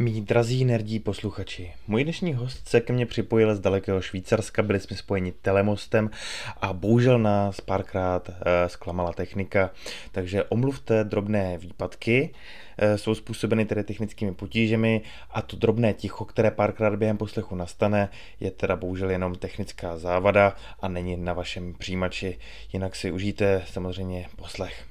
Mí drazí nerdí posluchači, můj dnešní host se ke mně připojil z dalekého Švýcarska, byli jsme spojeni telemostem a bohužel nás párkrát uh, zklamala technika, takže omluvte drobné výpadky, uh, jsou způsobeny tedy technickými potížemi a to drobné ticho, které párkrát během poslechu nastane, je teda bohužel jenom technická závada a není na vašem přijímači, jinak si užijte samozřejmě poslech.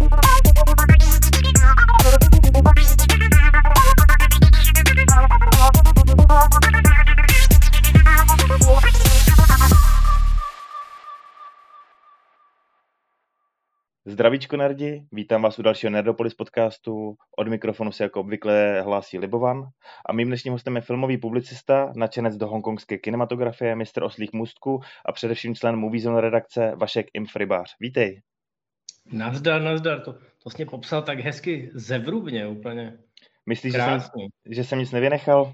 Zdravíčko nerdi, vítám vás u dalšího Nerdopolis podcastu. Od mikrofonu se jako obvykle hlásí Libovan a mým dnešním hostem je filmový publicista, nadšenec do hongkongské kinematografie, mistr oslých můstků a především člen Moviezone redakce Vašek Imfrybář. Vítej. Nazdar, nazdar, to, to jsi mě popsal tak hezky zevrubně úplně. Myslíš, že jsem, že jsem nic nevynechal?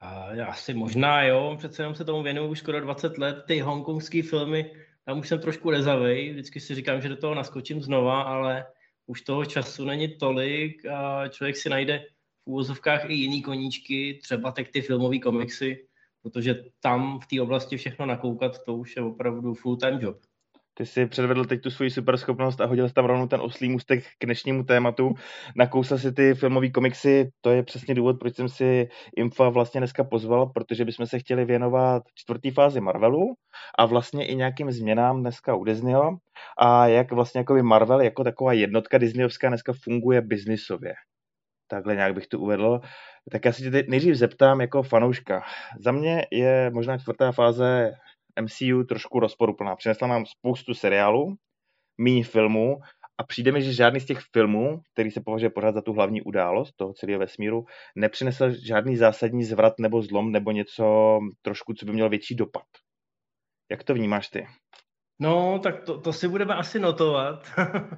A asi možná jo, přece jenom se tomu věnuju už skoro 20 let, ty hongkongské filmy tam už jsem trošku rezavej, vždycky si říkám, že do toho naskočím znova, ale už toho času není tolik a člověk si najde v úvozovkách i jiný koníčky, třeba tak ty filmové komiksy, protože tam v té oblasti všechno nakoukat, to už je opravdu full-time job. Ty jsi předvedl teď tu svoji superschopnost a hodil jsi tam rovnou ten oslý můstek k dnešnímu tématu. Nakousal si ty filmové komiksy, to je přesně důvod, proč jsem si Infa vlastně dneska pozval, protože bychom se chtěli věnovat čtvrtý fázi Marvelu a vlastně i nějakým změnám dneska u Disneyho a jak vlastně jako Marvel jako taková jednotka Disneyovská dneska funguje biznisově. Takhle nějak bych to uvedl. Tak já si tě nejdřív zeptám jako fanouška. Za mě je možná čtvrtá fáze MCU trošku rozporuplná. Přinesla nám spoustu seriálů, méně filmů a přijde mi, že žádný z těch filmů, který se považuje pořád za tu hlavní událost toho celého vesmíru, nepřinesl žádný zásadní zvrat nebo zlom nebo něco trošku, co by mělo větší dopad. Jak to vnímáš ty? No, tak to, to si budeme asi notovat.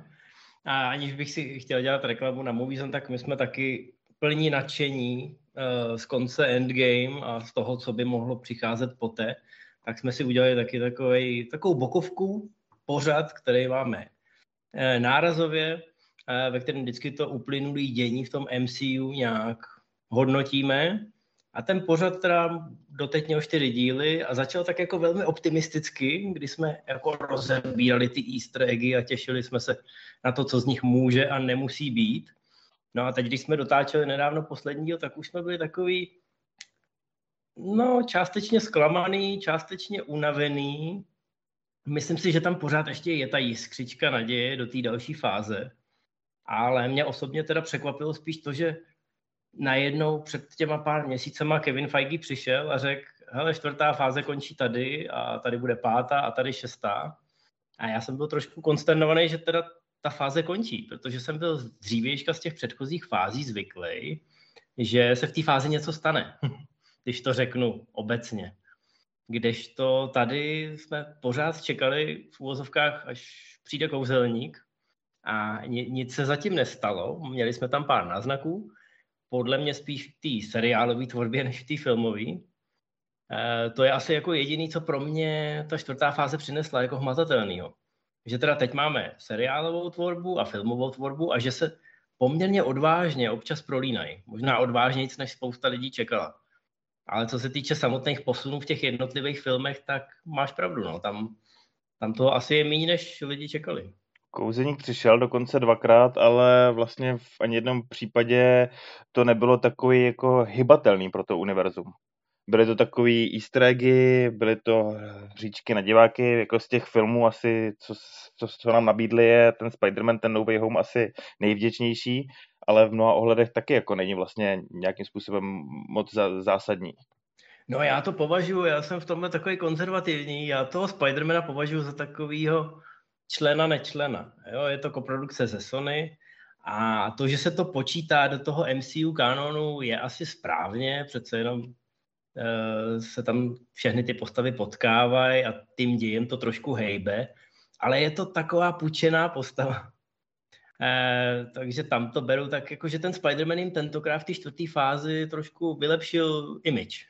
a aniž bych si chtěl dělat reklamu na Moviezone, tak my jsme taky plní nadšení uh, z konce Endgame a z toho, co by mohlo přicházet poté tak jsme si udělali taky takový, takovou bokovku, pořad, který máme eh, nárazově, eh, ve kterém vždycky to uplynulý dění v tom MCU nějak hodnotíme. A ten pořad teda doteď měl čtyři díly a začal tak jako velmi optimisticky, kdy jsme jako rozebírali ty easter eggy a těšili jsme se na to, co z nich může a nemusí být. No a teď, když jsme dotáčeli nedávno poslední díl, tak už jsme byli takový, No, částečně zklamaný, částečně unavený. Myslím si, že tam pořád ještě je ta jiskřička naděje do té další fáze. Ale mě osobně teda překvapilo spíš to, že najednou před těma pár měsícema Kevin Feige přišel a řekl, hele, čtvrtá fáze končí tady a tady bude pátá a tady šestá. A já jsem byl trošku konsternovaný, že teda ta fáze končí, protože jsem byl dřívějška z těch předchozích fází zvyklý, že se v té fázi něco stane. když to řeknu obecně. Kdežto tady jsme pořád čekali v úvozovkách, až přijde kouzelník a nic se zatím nestalo. Měli jsme tam pár náznaků, podle mě spíš v té seriálové tvorbě než v té filmové. E, to je asi jako jediný, co pro mě ta čtvrtá fáze přinesla jako hmatatelného. Že teda teď máme seriálovou tvorbu a filmovou tvorbu a že se poměrně odvážně občas prolínají. Možná odvážnějc, než spousta lidí čekala. Ale co se týče samotných posunů v těch jednotlivých filmech, tak máš pravdu, no. Tam, tam to asi je méně, než lidi čekali. Kouzeník přišel dokonce dvakrát, ale vlastně v ani jednom případě to nebylo takový jako hybatelný pro to univerzum. Byly to takový easter eggy, byly to říčky na diváky, jako z těch filmů asi, co, co, co nám nabídli je ten Spider-Man, ten No Way Home asi nejvděčnější, ale v mnoha ohledech taky jako není vlastně nějakým způsobem moc zásadní. No já to považuji, já jsem v tomhle takový konzervativní, já toho Spidermana považuji za takovýho člena nečlena. Jo, je to koprodukce ze Sony a to, že se to počítá do toho MCU kanonu je asi správně, přece jenom uh, se tam všechny ty postavy potkávají a tím dějem to trošku hejbe, ale je to taková pučená postava. Eh, takže tam to beru tak, jako že ten Spider-Man jim tentokrát v té čtvrté fázi trošku vylepšil image.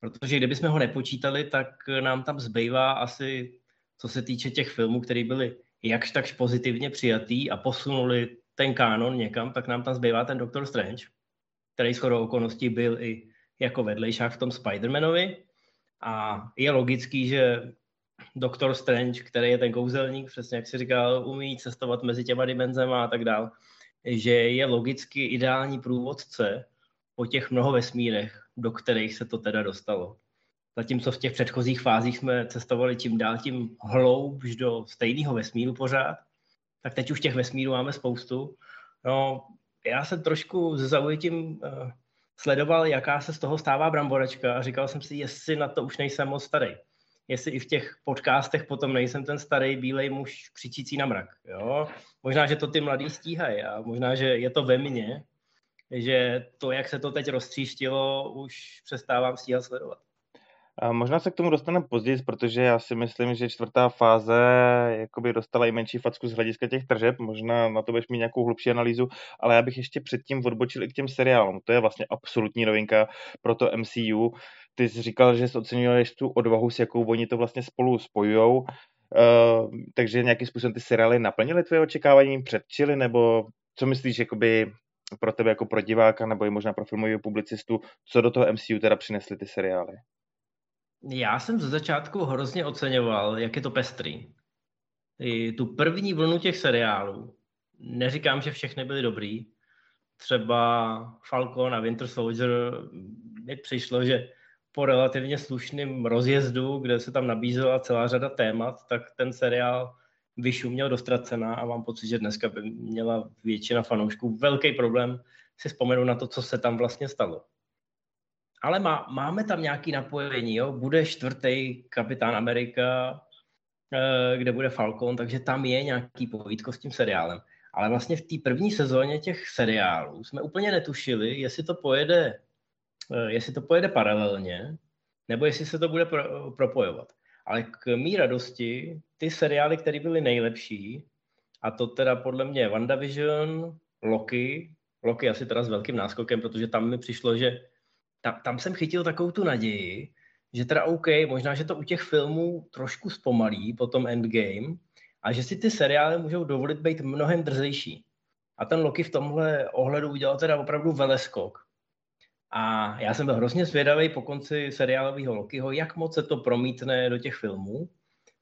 Protože kdybychom ho nepočítali, tak nám tam zbývá asi co se týče těch filmů, které byly jakž takž pozitivně přijatý a posunuli ten kánon někam, tak nám tam zbývá ten Doctor Strange, který shodou okolností byl i jako vedlejšák v tom Spider-Manovi. A je logický, že Doctor Strange, který je ten kouzelník, přesně jak si říkal, umí cestovat mezi těma dimenzema a tak dál, že je logicky ideální průvodce po těch mnoho vesmírech, do kterých se to teda dostalo. Zatímco v těch předchozích fázích jsme cestovali čím dál tím hloubš do stejného vesmíru pořád, tak teď už těch vesmírů máme spoustu. No, já jsem trošku se zaujetím uh, sledoval, jaká se z toho stává bramboračka a říkal jsem si, jestli na to už nejsem moc starý. Jestli i v těch podcastech potom nejsem ten starý bílej muž křičící na mrak. Jo? Možná, že to ty mladí stíhají a možná, že je to ve mně, že to, jak se to teď roztříštilo, už přestávám stíhat sledovat. A možná se k tomu dostaneme později, protože já si myslím, že čtvrtá fáze jakoby dostala i menší facku z hlediska těch tržeb, možná na to budeš mít nějakou hlubší analýzu, ale já bych ještě předtím odbočil i k těm seriálům. To je vlastně absolutní novinka pro to MCU. Ty jsi říkal, že jsi oceňuješ tu odvahu, s jakou oni to vlastně spolu spojujou. Uh, takže nějakým způsobem ty seriály naplnily tvoje očekávání, předčily, nebo co myslíš, jakoby pro tebe jako pro diváka, nebo i možná pro filmového publicistu, co do toho MCU teda přinesly ty seriály? Já jsem ze začátku hrozně oceňoval, jak je to pestrý. I tu první vlnu těch seriálů, neříkám, že všechny byly dobrý, třeba Falcon a Winter Soldier mi přišlo, že po relativně slušném rozjezdu, kde se tam nabízela celá řada témat, tak ten seriál vyšuměl dostracená a mám pocit, že dneska by měla většina fanoušků velký problém si vzpomenout na to, co se tam vlastně stalo ale má, máme tam nějaký napojení, jo? bude čtvrtý kapitán Amerika, eh, kde bude Falcon, takže tam je nějaký povítko s tím seriálem. Ale vlastně v té první sezóně těch seriálů jsme úplně netušili, jestli to pojede, eh, jestli to pojede paralelně, nebo jestli se to bude pro, propojovat. Ale k mý radosti, ty seriály, které byly nejlepší, a to teda podle mě WandaVision, Loki, Loki asi teda s velkým náskokem, protože tam mi přišlo, že tam, tam jsem chytil takovou tu naději, že teda OK, možná, že to u těch filmů trošku zpomalí po tom endgame a že si ty seriály můžou dovolit být mnohem drzejší. A ten Loki v tomhle ohledu udělal teda opravdu veleskok. A já jsem byl hrozně zvědavý po konci seriálového Lokiho, jak moc se to promítne do těch filmů.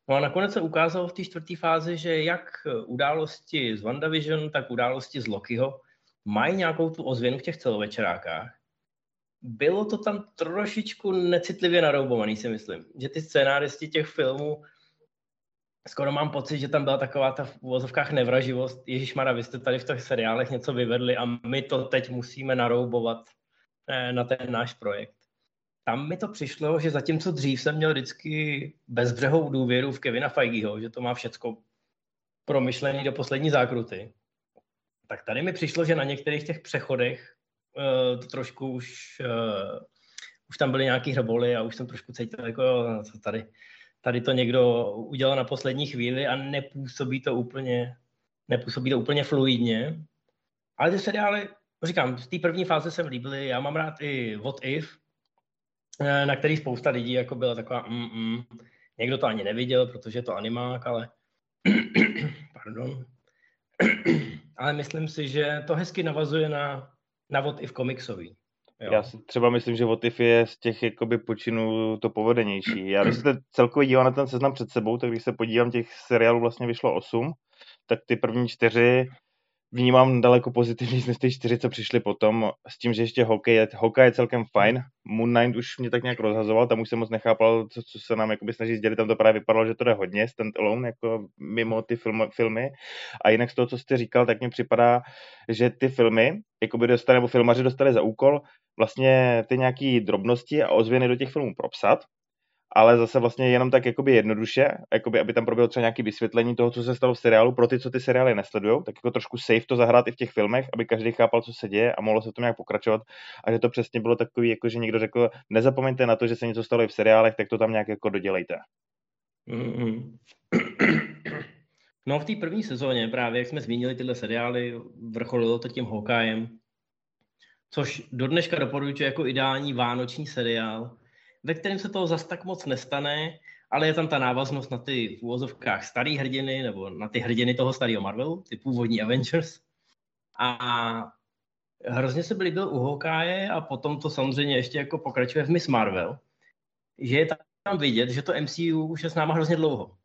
No a nakonec se ukázalo v té čtvrté fázi, že jak události z WandaVision, tak události z Lokiho mají nějakou tu ozvěnu v těch celovečerákách bylo to tam trošičku necitlivě naroubovaný, si myslím. Že ty scénáristi těch filmů, skoro mám pocit, že tam byla taková ta v uvozovkách nevraživost. Ježíš Mara, vy jste tady v těch seriálech něco vyvedli a my to teď musíme naroubovat eh, na ten náš projekt. Tam mi to přišlo, že zatímco dřív jsem měl vždycky bezbřehou důvěru v Kevina Feigeho, že to má všecko promyšlený do poslední zákruty, tak tady mi přišlo, že na některých těch přechodech to trošku už, uh, už tam byly nějaký hrboly a už jsem trošku cítil, jako no, tady, tady to někdo udělal na poslední chvíli a nepůsobí to úplně, nepůsobí to úplně fluidně. Ale ty seriály, říkám, z té první fáze se líbily, já mám rád i What If, eh, na který spousta lidí jako byla taková mm, mm. někdo to ani neviděl, protože je to animák, ale pardon. ale myslím si, že to hezky navazuje na na If komiksový. Jo. Já si třeba myslím, že What If je z těch jakoby počinů to povedenější. Já když se celkově dívám na ten seznam před sebou, tak když se podívám, těch seriálů vlastně vyšlo 8, tak ty první čtyři vnímám daleko pozitivněji než ty čtyři, co přišly potom, s tím, že ještě hokej je, hokej je celkem fajn. Moon Knight už mě tak nějak rozhazoval, tam už jsem moc nechápal, co, co se nám jakoby snaží sdělit, tam to právě vypadalo, že to jde hodně stand alone, jako mimo ty film, filmy. A jinak z toho, co jste říkal, tak mně připadá, že ty filmy, jakoby dostali, nebo filmaři dostali za úkol vlastně ty nějaký drobnosti a ozvěny do těch filmů propsat, ale zase vlastně jenom tak jakoby jednoduše, jakoby, aby tam proběhlo třeba nějaké vysvětlení toho, co se stalo v seriálu, pro ty, co ty seriály nesledují, tak jako trošku safe to zahrát i v těch filmech, aby každý chápal, co se děje a mohlo se to nějak pokračovat. A že to přesně bylo takový, jako že někdo řekl, nezapomeňte na to, že se něco stalo i v seriálech, tak to tam nějak jako dodělejte. Mm-hmm. No v té první sezóně právě, jak jsme zmínili tyhle seriály, vrcholilo to tím Hawkeyeem, což do dneška doporučuji jako ideální vánoční seriál, ve kterém se toho zas tak moc nestane, ale je tam ta návaznost na ty v úvozovkách starý hrdiny, nebo na ty hrdiny toho starého Marvelu, ty původní Avengers. A hrozně se byl u Hawkeye a potom to samozřejmě ještě jako pokračuje v Miss Marvel, že je tam vidět, že to MCU už je s náma hrozně dlouho.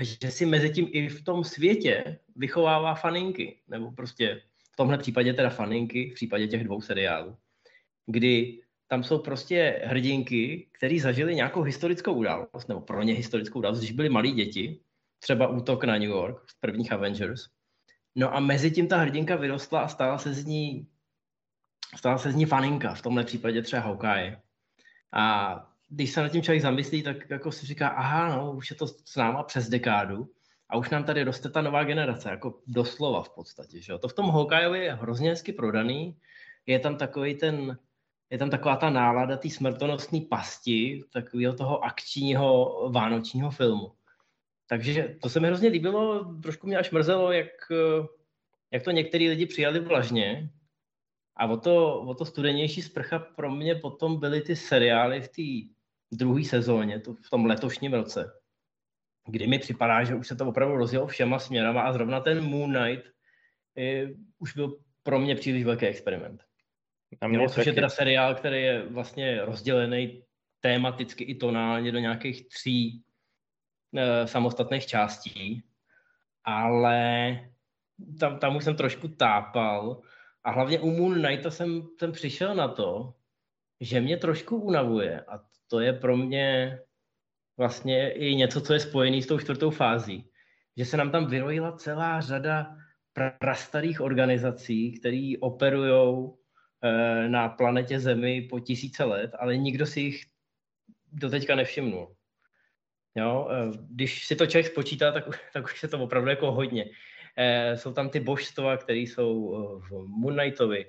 Že si mezi tím i v tom světě vychovává faninky, nebo prostě v tomhle případě teda faninky, v případě těch dvou seriálů, kdy tam jsou prostě hrdinky, které zažili nějakou historickou událost, nebo pro ně historickou událost, když byli malí děti, třeba útok na New York z prvních Avengers. No a mezi tím ta hrdinka vyrostla a stala se z ní, stala se z ní faninka, v tomhle případě třeba Hawkeye. A když se nad tím člověk zamyslí, tak jako si říká, aha, no, už je to s náma přes dekádu a už nám tady roste ta nová generace, jako doslova v podstatě. Že? To v tom Hawkeyeovi je hrozně hezky prodaný, je tam takový ten je tam taková ta nálada té smrtonosné pasti, takového toho akčního vánočního filmu. Takže to se mi hrozně líbilo, trošku mě až mrzelo, jak, jak to některý lidi přijali vlažně. A o to, o to studenější sprcha pro mě potom byly ty seriály v té druhé sezóně, to v tom letošním roce, kdy mi připadá, že už se to opravdu rozjelo všema směrama a zrovna ten Moon Knight je, už byl pro mě příliš velký experiment. A mě jo, což taky. je teda seriál, který je vlastně rozdělený tématicky i tonálně do nějakých tří e, samostatných částí, ale tam, tam už jsem trošku tápal a hlavně u Moon Knighta jsem, jsem přišel na to, že mě trošku unavuje a to je pro mě vlastně i něco, co je spojené s tou čtvrtou fází. Že se nám tam vyrojila celá řada prastarých organizací, které operují na planetě Zemi po tisíce let, ale nikdo si jich doteďka nevšimnul. Jo, eh, když si to člověk spočítá, tak, tak už je to opravdu jako hodně. Eh, jsou tam ty božstva, které jsou v Moon Knightovi.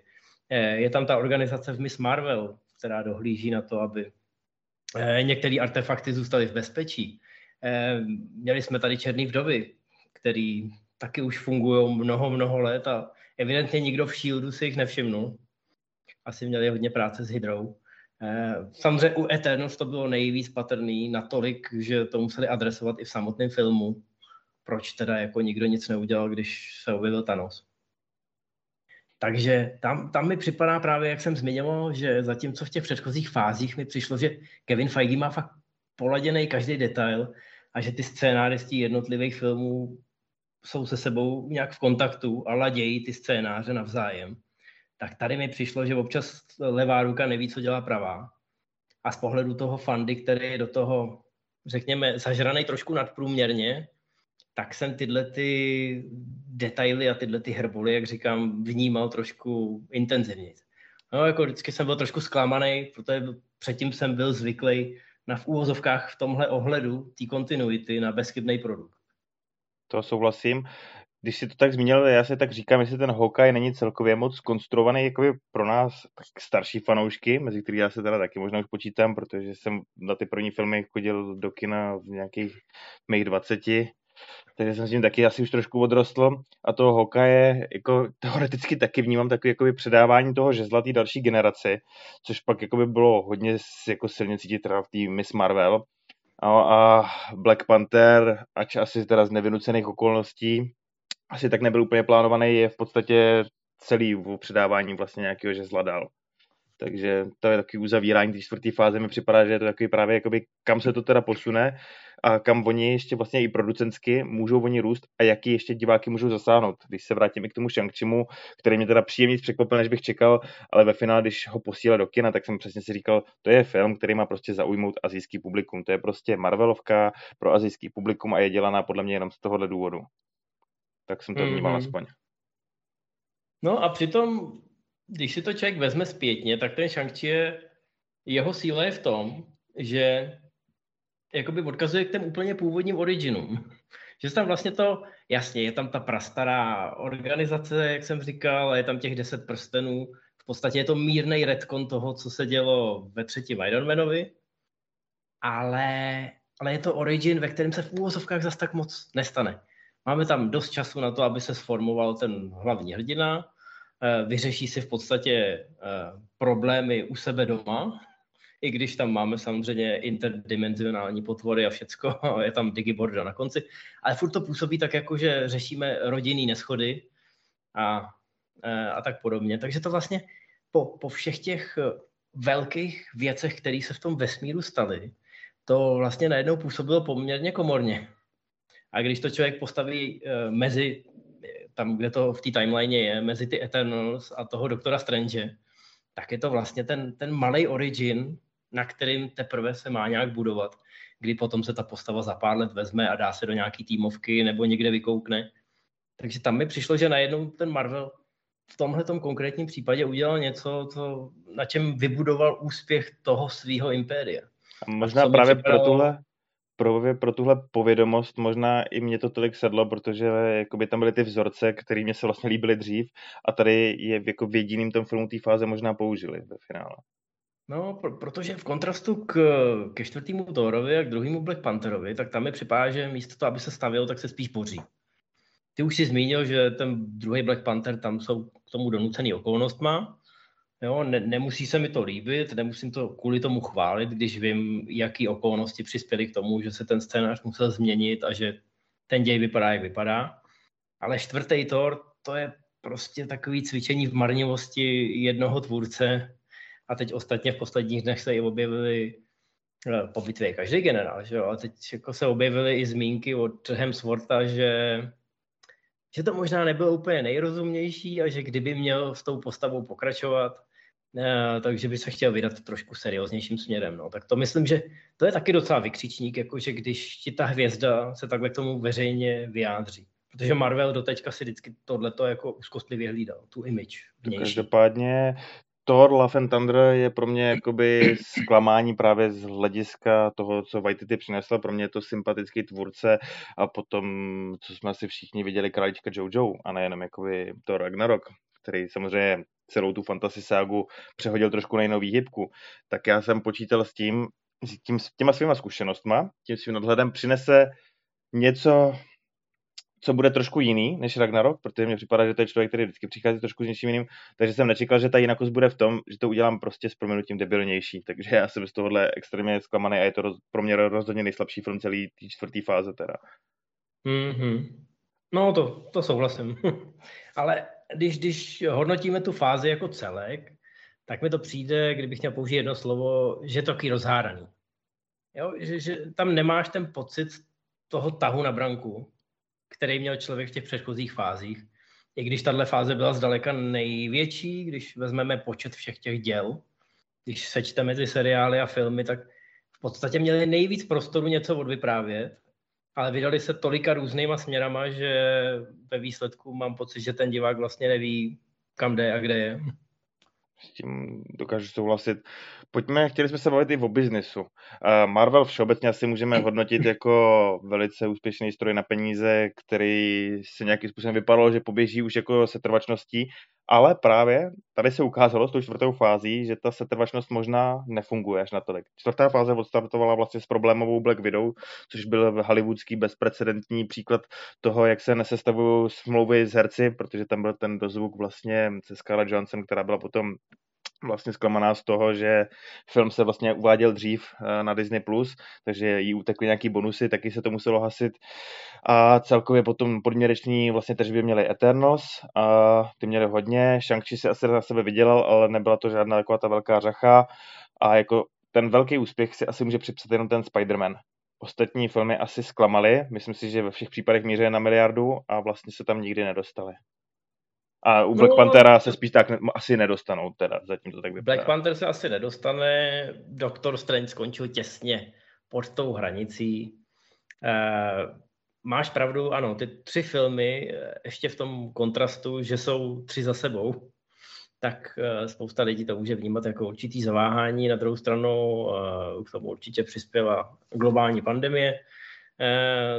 Je tam ta organizace v Miss Marvel, která dohlíží na to, aby některé artefakty zůstaly v bezpečí. Měli jsme tady Černý vdovy, který taky už fungují mnoho, mnoho let a evidentně nikdo v Shieldu si jich nevšimnul asi měli hodně práce s hydrou. Eh, samozřejmě u Eternals to bylo nejvíc patrný natolik, že to museli adresovat i v samotném filmu. Proč teda jako nikdo nic neudělal, když se objevil Thanos. Takže tam, tam mi připadá právě, jak jsem zmiňoval, že zatímco v těch předchozích fázích mi přišlo, že Kevin Feige má fakt poladěný každý detail a že ty scénáristi jednotlivých filmů jsou se sebou nějak v kontaktu a ladějí ty scénáře navzájem tak tady mi přišlo, že občas levá ruka neví, co dělá pravá. A z pohledu toho fandy, který je do toho, řekněme, zažraný trošku nadprůměrně, tak jsem tyhle ty detaily a tyhle ty hrboly, jak říkám, vnímal trošku intenzivně. No, jako vždycky jsem byl trošku zklamaný, protože předtím jsem byl zvyklý na v úvozovkách v tomhle ohledu té kontinuity na bezchybný produkt. To souhlasím když si to tak zmínil, já si tak říkám, jestli ten Hawkeye není celkově moc konstruovaný jakoby pro nás tak starší fanoušky, mezi který já se teda taky možná už počítám, protože jsem na ty první filmy chodil do kina v nějakých mých 20, takže jsem s tím taky asi už trošku odrostl. A toho Hawkeye jako teoreticky taky vnímám takový jakoby předávání toho žezla té další generaci, což pak jakoby bylo hodně jako silně cítit v té Miss Marvel, a, a Black Panther, ač asi teda z nevynucených okolností, asi tak nebyl úplně plánovaný, je v podstatě celý v předávání vlastně nějakého žezla dál. Takže to je takový uzavírání té čtvrté fáze. Mi připadá, že je to takový právě, jakoby, kam se to teda posune a kam oni ještě vlastně i producentsky můžou oni růst a jaký ještě diváky můžou zasáhnout. Když se vrátím i k tomu Shang-Chimu, který mě teda příjemně překvapil, než bych čekal, ale ve finále, když ho posílal do kina, tak jsem přesně si říkal, to je film, který má prostě zaujmout azijský publikum. To je prostě Marvelovka pro azijský publikum a je dělaná podle mě jenom z tohohle důvodu. Tak jsem to vnímal mm-hmm. aspoň. No a přitom, když si to člověk vezme zpětně, tak ten shang je, jeho síla je v tom, že jakoby odkazuje k těm úplně původním originům. Že tam vlastně to, jasně, je tam ta prastará organizace, jak jsem říkal, je tam těch deset prstenů. V podstatě je to mírný retcon toho, co se dělo ve třetím Ironmanovi, ale, ale je to origin, ve kterém se v úvozovkách zas tak moc nestane. Máme tam dost času na to, aby se sformoval ten hlavní hrdina, eh, vyřeší si v podstatě eh, problémy u sebe doma, i když tam máme samozřejmě interdimenzionální potvory a všecko, je tam digiborda na konci, ale furt to působí tak jako, že řešíme rodinný neschody a, e, a tak podobně. Takže to vlastně po, po všech těch velkých věcech, které se v tom vesmíru staly, to vlastně najednou působilo poměrně komorně. A když to člověk postaví uh, mezi, tam, kde to v té timeline je, mezi ty Eternals a toho doktora Strange, tak je to vlastně ten, ten malý origin, na kterým teprve se má nějak budovat, kdy potom se ta postava za pár let vezme a dá se do nějaký týmovky nebo někde vykoukne. Takže tam mi přišlo, že najednou ten Marvel v tomhle konkrétním případě udělal něco, co, na čem vybudoval úspěch toho svého impéria. A možná a právě připadalo... pro tuhle, právě pro tuhle povědomost možná i mě to tolik sedlo, protože jakoby tam byly ty vzorce, které mě se vlastně líbily dřív a tady je jako v jediným tom filmu té fáze možná použili ve finále. No, pro, protože v kontrastu k, ke čtvrtému Thorovi a k druhému Black Pantherovi, tak tam mi připadá, že místo toho, aby se stavil, tak se spíš boří. Ty už si zmínil, že ten druhý Black Panther, tam jsou k tomu donucený okolnostma. Jo, ne, nemusí se mi to líbit, nemusím to kvůli tomu chválit, když vím, jaký okolnosti přispěly k tomu, že se ten scénář musel změnit a že ten děj vypadá, jak vypadá. Ale čtvrtý Thor, to je prostě takový cvičení v marnivosti jednoho tvůrce. A teď ostatně v posledních dnech se i objevily eh, po bitvě každý generál, že jo? A teď jako se objevily i zmínky od Hemswortha, že že to možná nebylo úplně nejrozumnější a že kdyby měl s tou postavou pokračovat, takže by se chtěl vydat trošku serióznějším směrem. No. Tak to myslím, že to je taky docela vykřičník, jakože když ti ta hvězda se takhle k tomu veřejně vyjádří. Protože Marvel doteďka si vždycky tohleto jako úzkostlivě hlídal, tu image. Vnější. Každopádně Thor Love and Thunder je pro mě jakoby zklamání právě z hlediska toho, co Waititi přinesl. Pro mě je to sympatický tvůrce a potom, co jsme asi všichni viděli, Kralička Jojo a nejenom jakoby Thor Ragnarok, který samozřejmě celou tu fantasy ságu přehodil trošku na jinou výhybku. Tak já jsem počítal s tím, s, tím, těma svýma zkušenostma, tím svým nadhledem přinese něco co bude trošku jiný než Ragnarok, protože mě připadá, že to je člověk, který vždycky přichází trošku s něčím jiným, takže jsem nečekal, že ta jinakost bude v tom, že to udělám prostě s proměnutím debilnější, takže já jsem z tohohle extrémně zklamaný a je to roz, pro mě rozhodně nejslabší film celý té čtvrté fáze teda. Mm-hmm. No to, to souhlasím. Ale když, když hodnotíme tu fázi jako celek, tak mi to přijde, kdybych měl použít jedno slovo, že je to takový rozhádaný. Jo? Že, že tam nemáš ten pocit toho tahu na branku, který měl člověk v těch předchozích fázích. I když tahle fáze byla zdaleka největší, když vezmeme počet všech těch děl, když sečteme ty seriály a filmy, tak v podstatě měli nejvíc prostoru něco odvyprávět, ale vydali se tolika různýma směrama, že ve výsledku mám pocit, že ten divák vlastně neví, kam jde a kde je. S tím dokážu souhlasit. Pojďme, chtěli jsme se bavit i o biznesu. Marvel všeobecně asi můžeme hodnotit jako velice úspěšný stroj na peníze, který se nějakým způsobem vypadalo, že poběží už jako setrvačností, ale právě tady se ukázalo s tou čtvrtou fází, že ta setrvačnost možná nefunguje až natolik. Čtvrtá fáze odstartovala vlastně s problémovou Black Widow, což byl hollywoodský bezprecedentní příklad toho, jak se nesestavují smlouvy s herci, protože tam byl ten dozvuk vlastně se Scarlett Johansson, která byla potom vlastně zklamaná z toho, že film se vlastně uváděl dřív eh, na Disney+, Plus, takže jí utekly nějaký bonusy, taky se to muselo hasit. A celkově potom podměreční vlastně tržby měli Eternals, a ty měli hodně, Shang-Chi si asi na sebe vydělal, ale nebyla to žádná taková ta velká řacha a jako ten velký úspěch si asi může připsat jenom ten Spider-Man. Ostatní filmy asi zklamaly, myslím si, že ve všech případech míří na miliardu a vlastně se tam nikdy nedostali. A u Black no, Panthera se spíš tak asi nedostanou, teda zatím to tak vypadá. Black Panther se asi nedostane, Doctor Strange skončil těsně pod tou hranicí. Uh, máš pravdu, ano, ty tři filmy, eh, ještě v tom kontrastu, že jsou tři za sebou, tak uh, spousta lidí to může vnímat jako určitý zaváhání. Na druhou stranu k tomu určitě přispěla globální pandemie, Eh,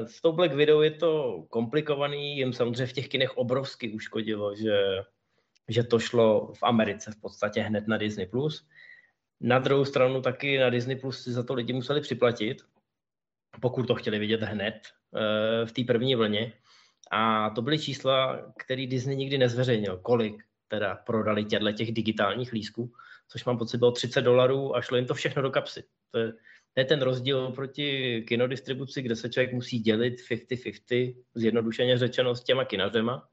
s tou Black Widow je to komplikovaný, jim samozřejmě v těch kinech obrovsky uškodilo, že, že to šlo v Americe v podstatě hned na Disney+. Na druhou stranu taky na Disney Plus si za to lidi museli připlatit, pokud to chtěli vidět hned eh, v té první vlně. A to byly čísla, které Disney nikdy nezveřejnil, kolik teda prodali těchto těch digitálních lísků, což mám pocit bylo 30 dolarů a šlo jim to všechno do kapsy. To je, to je ten rozdíl proti kinodistribuci, kde se člověk musí dělit 50-50, zjednodušeně řečeno s těma kinařema.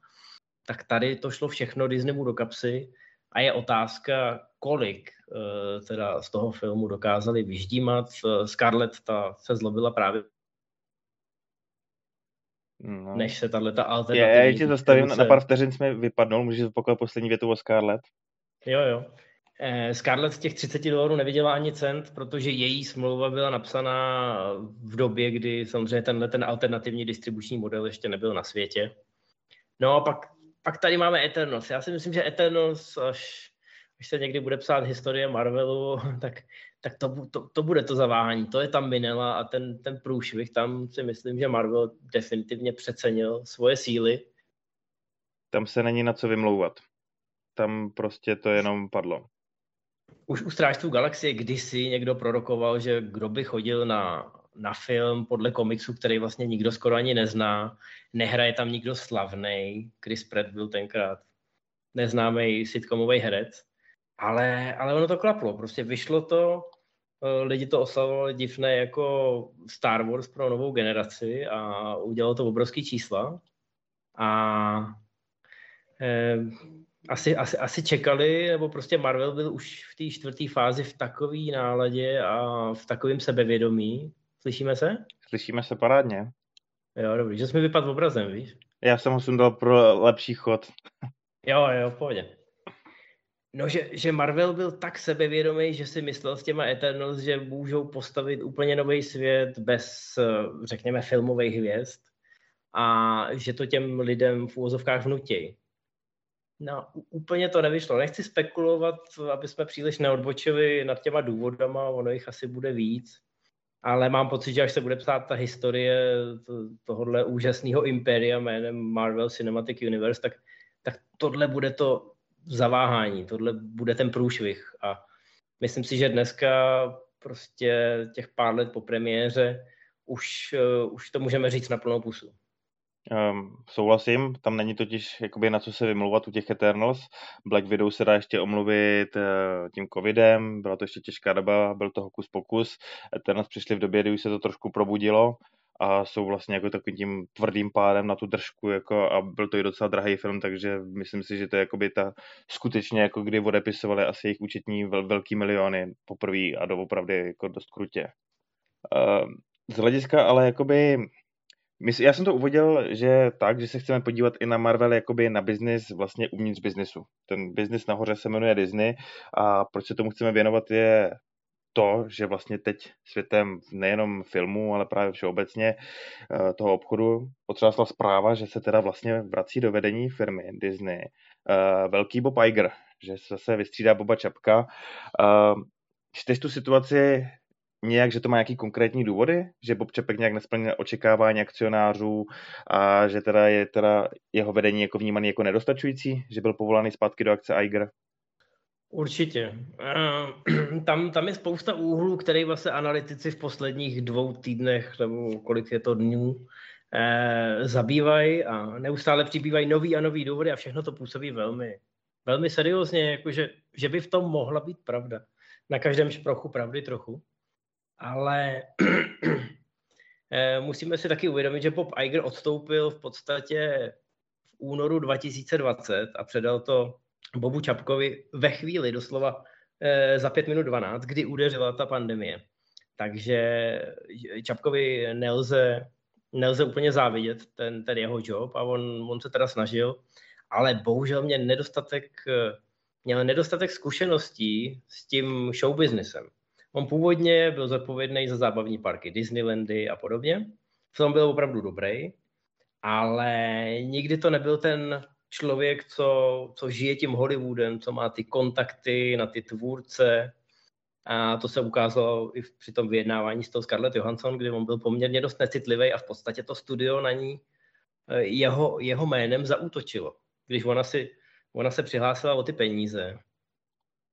Tak tady to šlo všechno Disneymu do kapsy a je otázka, kolik uh, teda z toho filmu dokázali vyždímat. Scarlett ta se zlobila právě No. než se tahle ta alternativní... Já, já tě zastavím, na pár vteřin jsme vypadnul, můžeš zopakovat poslední větu o Scarlett? Jo, jo. Eh, Scarlett z těch 30 dolarů neviděla ani cent, protože její smlouva byla napsaná v době, kdy samozřejmě tenhle ten alternativní distribuční model ještě nebyl na světě. No a pak, pak tady máme Eternals. Já si myslím, že Eternals, až, až se někdy bude psát historie Marvelu, tak, tak to, to, to bude to zaváhání. To je tam Minela a ten, ten průšvih, tam si myslím, že Marvel definitivně přecenil svoje síly. Tam se není na co vymlouvat. Tam prostě to jenom padlo už u Strážců galaxie kdysi někdo prorokoval, že kdo by chodil na, na film podle komiksu, který vlastně nikdo skoro ani nezná, nehraje tam nikdo slavný, Chris Pratt byl tenkrát neznámý sitcomový herec, ale, ale ono to klaplo, prostě vyšlo to, eh, lidi to oslavovali divné jako Star Wars pro novou generaci a udělalo to obrovský čísla a eh, asi, asi, asi čekali, nebo prostě Marvel byl už v té čtvrté fázi v takové náladě a v takovém sebevědomí. Slyšíme se? Slyšíme se parádně. Jo, dobrý, že jsi mi vypadl obrazem, víš? Já jsem ho sundal pro lepší chod. Jo, jo, v pohodě. No, že, že Marvel byl tak sebevědomý, že si myslel s těma Eternals, že můžou postavit úplně nový svět bez, řekněme, filmových hvězd a že to těm lidem v úvozovkách vnutí. No, úplně to nevyšlo. Nechci spekulovat, aby jsme příliš neodbočili nad těma důvodama, ono jich asi bude víc. Ale mám pocit, že až se bude psát ta historie tohohle úžasného impéria jménem Marvel Cinematic Universe, tak, tak tohle bude to zaváhání, tohle bude ten průšvih. A myslím si, že dneska prostě těch pár let po premiéře už, uh, už to můžeme říct na plnou pusu. Um, souhlasím, tam není totiž jakoby na co se vymlouvat u těch Eternals. Black Widow se dá ještě omluvit uh, tím covidem, byla to ještě těžká doba, byl to hokus pokus. Eternals přišli v době, kdy už se to trošku probudilo a jsou vlastně jako takovým tím tvrdým pádem na tu držku jako a byl to i docela drahý film, takže myslím si, že to je jakoby ta skutečně jako kdy odepisovali asi jejich účetní vel, velký miliony poprvé a doopravdy jako dost krutě. Uh, z hlediska ale jakoby já jsem to uvodil, že tak, že se chceme podívat i na Marvel jakoby na biznis vlastně uvnitř biznisu. Ten biznis nahoře se jmenuje Disney a proč se tomu chceme věnovat je to, že vlastně teď světem nejenom filmů, ale právě všeobecně eh, toho obchodu potřásla zpráva, že se teda vlastně vrací do vedení firmy Disney eh, velký Bob Iger, že se zase vystřídá Boba Čapka. Eh, čteš tu situaci nějak, že to má nějaký konkrétní důvody, že Bob Čepek nějak nesplnil očekávání akcionářů a že teda je teda jeho vedení jako vnímaný jako nedostačující, že byl povolaný zpátky do akce Eiger? Určitě. Eh, tam, tam je spousta úhlů, které vlastně analytici v posledních dvou týdnech, nebo kolik je to dnů, eh, zabývají a neustále přibývají nový a nový důvody a všechno to působí velmi, velmi seriózně, jakože, že by v tom mohla být pravda. Na každém šprochu pravdy trochu ale eh, musíme si taky uvědomit, že Bob Iger odstoupil v podstatě v únoru 2020 a předal to Bobu Čapkovi ve chvíli, doslova eh, za 5 minut 12, kdy udeřila ta pandemie. Takže Čapkovi nelze, nelze úplně závidět ten, ten jeho job a on, on se teda snažil, ale bohužel mě nedostatek, měl nedostatek zkušeností s tím showbiznesem. On původně byl zodpovědný za zábavní parky Disneylandy a podobně. V tom byl opravdu dobrý, ale nikdy to nebyl ten člověk, co, co žije tím Hollywoodem, co má ty kontakty na ty tvůrce. A to se ukázalo i při tom vyjednávání s tou Scarlett Johansson, kdy on byl poměrně dost necitlivý a v podstatě to studio na ní eh, jeho, jeho jménem zaútočilo. Když ona, si, ona se přihlásila o ty peníze,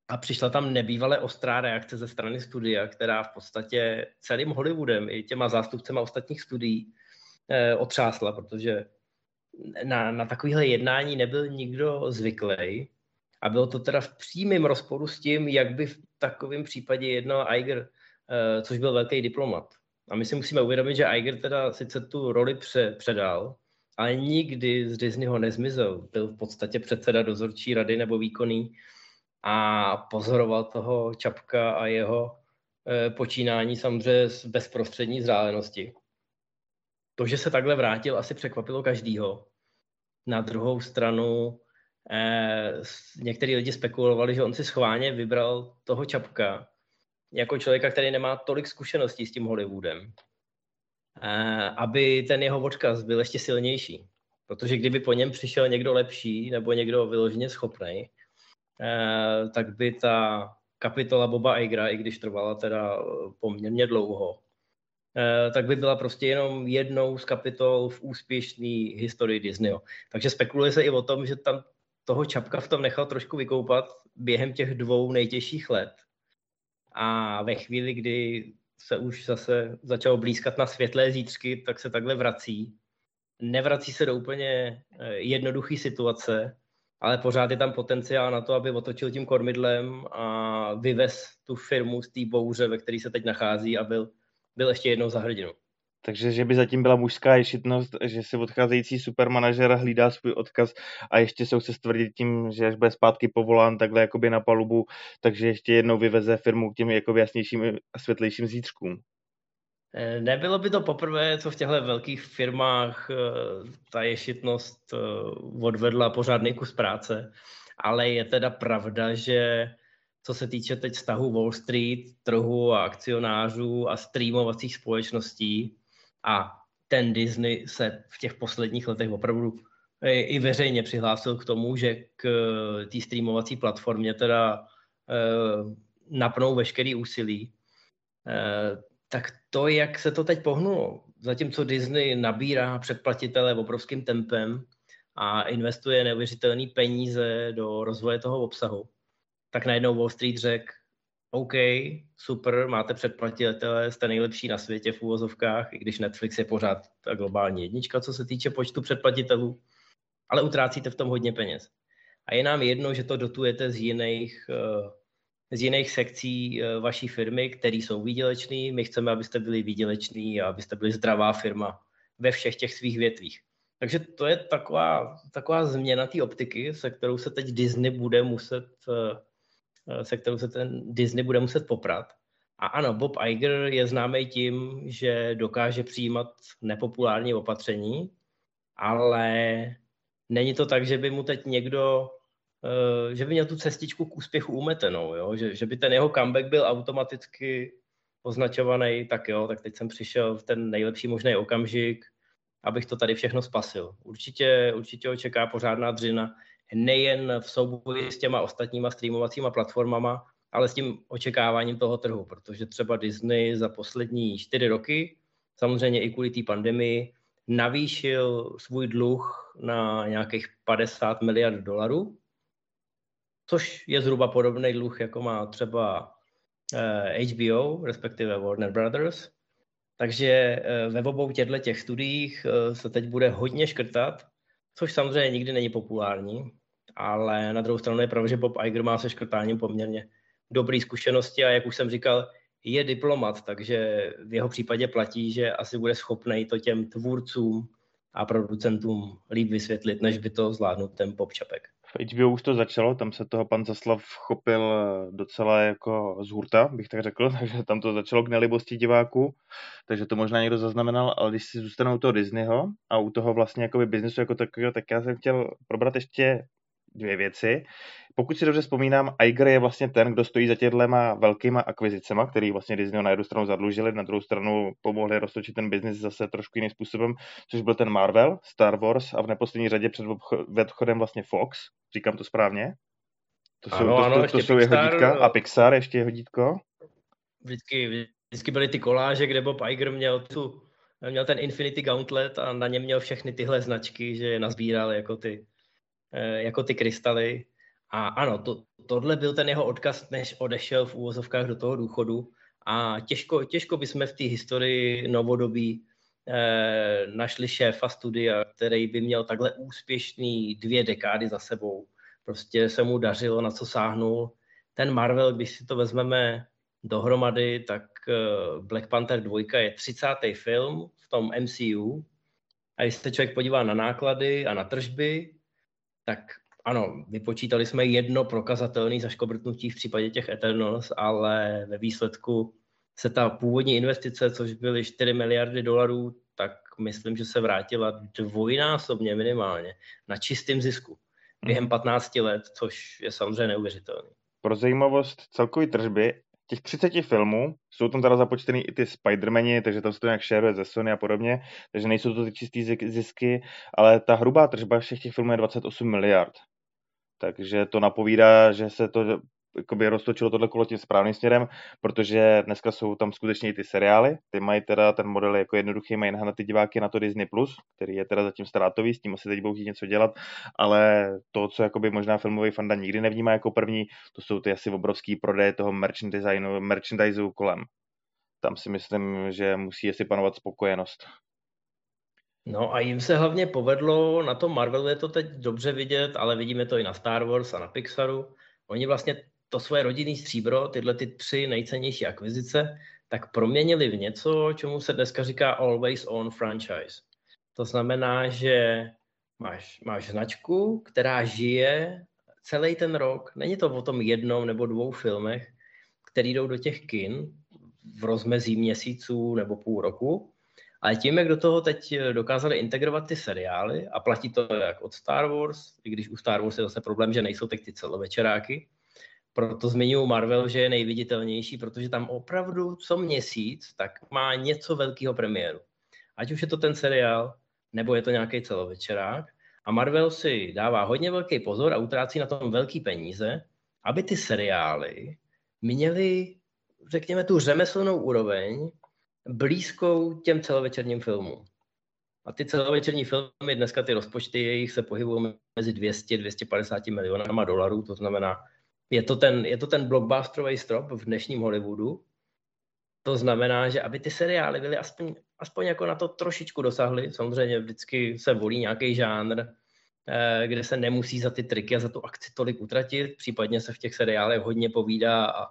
a přišla tam nebývalé ostrá reakce ze strany studia, která v podstatě celým Hollywoodem i těma zástupcema ostatních studií eh, otřásla, protože na, na takovéhle jednání nebyl nikdo zvyklý. A bylo to teda v přímém rozporu s tím, jak by v takovém případě jednal Iger, eh, což byl velký diplomat. A my si musíme uvědomit, že Iger teda sice tu roli pře- předal, ale nikdy z Disneyho nezmizel. Byl v podstatě předseda dozorčí rady nebo výkonný a pozoroval toho Čapka a jeho e, počínání samozřejmě z bezprostřední vzdálenosti. To, že se takhle vrátil, asi překvapilo každýho. Na druhou stranu eh, některý lidi spekulovali, že on si schválně vybral toho Čapka jako člověka, který nemá tolik zkušeností s tím Hollywoodem, eh, aby ten jeho odkaz byl ještě silnější. Protože kdyby po něm přišel někdo lepší nebo někdo vyloženě schopný, tak by ta kapitola Boba Igra, i když trvala teda poměrně dlouho, eh, tak by byla prostě jenom jednou z kapitol v úspěšné historii Disneyho. Takže spekuluje se i o tom, že tam toho Čapka v tom nechal trošku vykoupat během těch dvou nejtěžších let. A ve chvíli, kdy se už zase začalo blízkat na světlé zítřky, tak se takhle vrací nevrací se do úplně eh, jednoduché situace, ale pořád je tam potenciál na to, aby otočil tím kormidlem a vyvez tu firmu z té bouře, ve které se teď nachází a byl, byl ještě jednou za hrdinu. Takže, že by zatím byla mužská ješitnost, že si odcházející supermanažer hlídá svůj odkaz a ještě se chce stvrdit tím, že až bude zpátky povolán takhle jakoby na palubu, takže ještě jednou vyveze firmu k těm jako jasnějším a světlejším zítřkům. Eh, nebylo by to poprvé, co v těchto velkých firmách eh, ta ješitnost eh, odvedla pořádný kus práce, ale je teda pravda, že co se týče teď vztahu Wall Street, trhu a akcionářů a streamovacích společností a ten Disney se v těch posledních letech opravdu i veřejně přihlásil k tomu, že k té streamovací platformě teda napnou veškerý úsilí tak to, jak se to teď pohnulo, zatímco Disney nabírá předplatitele obrovským tempem a investuje neuvěřitelné peníze do rozvoje toho obsahu, tak najednou Wall Street řekl, OK, super, máte předplatitele, jste nejlepší na světě v úvozovkách, i když Netflix je pořád ta globální jednička, co se týče počtu předplatitelů, ale utrácíte v tom hodně peněz. A je nám jedno, že to dotujete z jiných uh, z jiných sekcí eh, vaší firmy, které jsou výděleční. My chceme, abyste byli výděleční a abyste byli zdravá firma ve všech těch svých větvích. Takže to je taková, taková změna té optiky, se kterou se teď Disney bude muset, eh, se kterou se ten Disney bude muset poprat. A ano, Bob Iger je známý tím, že dokáže přijímat nepopulární opatření, ale není to tak, že by mu teď někdo Eh, že by měl tu cestičku k úspěchu umetenou, jo? Že, že by ten jeho comeback byl automaticky označovaný, tak jo, tak teď jsem přišel v ten nejlepší možný okamžik, abych to tady všechno spasil. Určitě, určitě ho čeká pořádná dřina, nejen v souboji s těma ostatníma streamovacíma platformama, ale s tím očekáváním toho trhu, protože třeba Disney za poslední čtyři roky, samozřejmě i kvůli té pandemii, navýšil svůj dluh na nějakých 50 miliard dolarů, což je zhruba podobný dluh, jako má třeba HBO, eh, respektive Warner Brothers. Takže eh, ve obou těchto těch studiích eh, se teď bude hodně škrtat, což samozřejmě nikdy není populární, ale na druhou stranu je pravda, že Bob Iger má se škrtáním poměrně dobré zkušenosti a jak už jsem říkal, je diplomat, takže v jeho případě platí, že asi bude schopný to těm tvůrcům a producentům líp vysvětlit, než by to zvládnul ten popčapek. V HBO už to začalo, tam se toho pan Zaslav chopil eh, docela jako z hurta, bych tak řekl, takže tam to začalo k nelibosti diváků, takže to možná někdo zaznamenal, ale když si zůstanou u toho Disneyho a u toho vlastně jakoby biznesu jako takového, tak já jsem chtěl probrat ještě dvě věci. Pokud si dobře vzpomínám, Iger je vlastně ten, kdo stojí za těhlema velkýma akvizicema, který vlastně Disney na jednu stranu zadlužili, na druhou stranu pomohli roztočit ten biznis zase trošku jiným způsobem, což byl ten Marvel, Star Wars a v neposlední řadě před odchodem vlastně Fox. Říkám to správně? To jsou, ano, to, ano, to, to, to jsou jeho dítka. A Pixar ještě jeho dítko. Vždycky, vždycky byly ty koláže, kde Bob Iger měl tu měl ten Infinity Gauntlet a na něm měl všechny tyhle značky, že je nazbíral jako ty, jako ty krystaly. A ano, to, tohle byl ten jeho odkaz, než odešel v úvozovkách do toho důchodu. A těžko, těžko bychom v té historii novodobí eh, našli šéfa studia, který by měl takhle úspěšný dvě dekády za sebou. prostě se mu dařilo, na co sáhnul. Ten Marvel, když si to vezmeme dohromady, tak eh, Black Panther 2 je 30. film v tom MCU. A když se člověk podívá na náklady a na tržby, tak ano, vypočítali jsme jedno prokazatelné zaškobrtnutí v případě těch Eternals, ale ve výsledku se ta původní investice, což byly 4 miliardy dolarů, tak myslím, že se vrátila dvojnásobně minimálně na čistém zisku během 15 let, což je samozřejmě neuvěřitelné. Pro zajímavost celkové tržby těch 30 filmů, jsou tam teda započtený i ty Spidermani, takže tam se to nějak šeruje ze Sony a podobně, takže nejsou to ty čistý zisky, ale ta hrubá tržba všech těch filmů je 28 miliard. Takže to napovídá, že se to jakoby roztočilo tohle kolo tím správným směrem, protože dneska jsou tam skutečně i ty seriály, ty mají teda ten model jako jednoduchý, mají na ty diváky na to Disney+, Plus, který je teda zatím ztrátový, s tím asi teď budou něco dělat, ale to, co jakoby možná filmový fanda nikdy nevnímá jako první, to jsou ty asi obrovský prodeje toho merchandiseu, merchandiseu kolem. Tam si myslím, že musí asi panovat spokojenost. No a jim se hlavně povedlo, na tom Marvelu je to teď dobře vidět, ale vidíme to i na Star Wars a na Pixaru. Oni vlastně to svoje rodinný stříbro, tyhle ty tři nejcennější akvizice, tak proměnili v něco, čemu se dneska říká always on franchise. To znamená, že máš, máš značku, která žije celý ten rok. Není to o tom jednom nebo dvou filmech, který jdou do těch kin v rozmezí měsíců nebo půl roku, ale tím, jak do toho teď dokázali integrovat ty seriály a platí to jak od Star Wars, i když u Star Wars je zase problém, že nejsou teď ty celovečeráky, proto zmiňuji Marvel, že je nejviditelnější, protože tam opravdu co měsíc tak má něco velkého premiéru. Ať už je to ten seriál, nebo je to nějaký celovečerák. A Marvel si dává hodně velký pozor a utrácí na tom velký peníze, aby ty seriály měly, řekněme, tu řemeslnou úroveň blízkou těm celovečerním filmům. A ty celovečerní filmy, dneska ty rozpočty jejich se pohybují mezi 200-250 milionama dolarů, to znamená je to ten, je to ten blockbusterový strop v dnešním Hollywoodu. To znamená, že aby ty seriály byly aspoň, aspoň jako na to trošičku dosahly, samozřejmě vždycky se volí nějaký žánr, eh, kde se nemusí za ty triky a za tu akci tolik utratit, případně se v těch seriálech hodně povídá a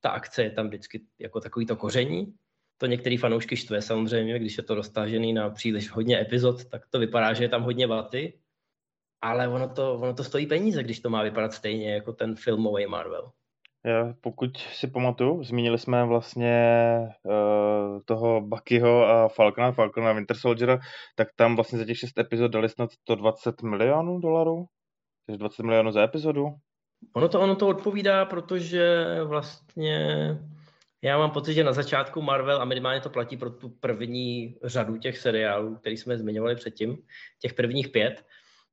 ta akce je tam vždycky jako takový to koření. To některý fanoušky štve samozřejmě, když je to roztažený na příliš hodně epizod, tak to vypadá, že je tam hodně vaty, ale ono to, ono to stojí peníze, když to má vypadat stejně jako ten filmový Marvel. Já, pokud si pamatuju, zmínili jsme vlastně uh, toho Buckyho a Falcona, Falcona a Winter Soldiera, tak tam vlastně za těch šest epizod dali snad 120 milionů dolarů? Takže 20 milionů za epizodu? Ono to, ono to odpovídá, protože vlastně já mám pocit, že na začátku Marvel, a minimálně to platí pro tu první řadu těch seriálů, který jsme zmiňovali předtím, těch prvních pět,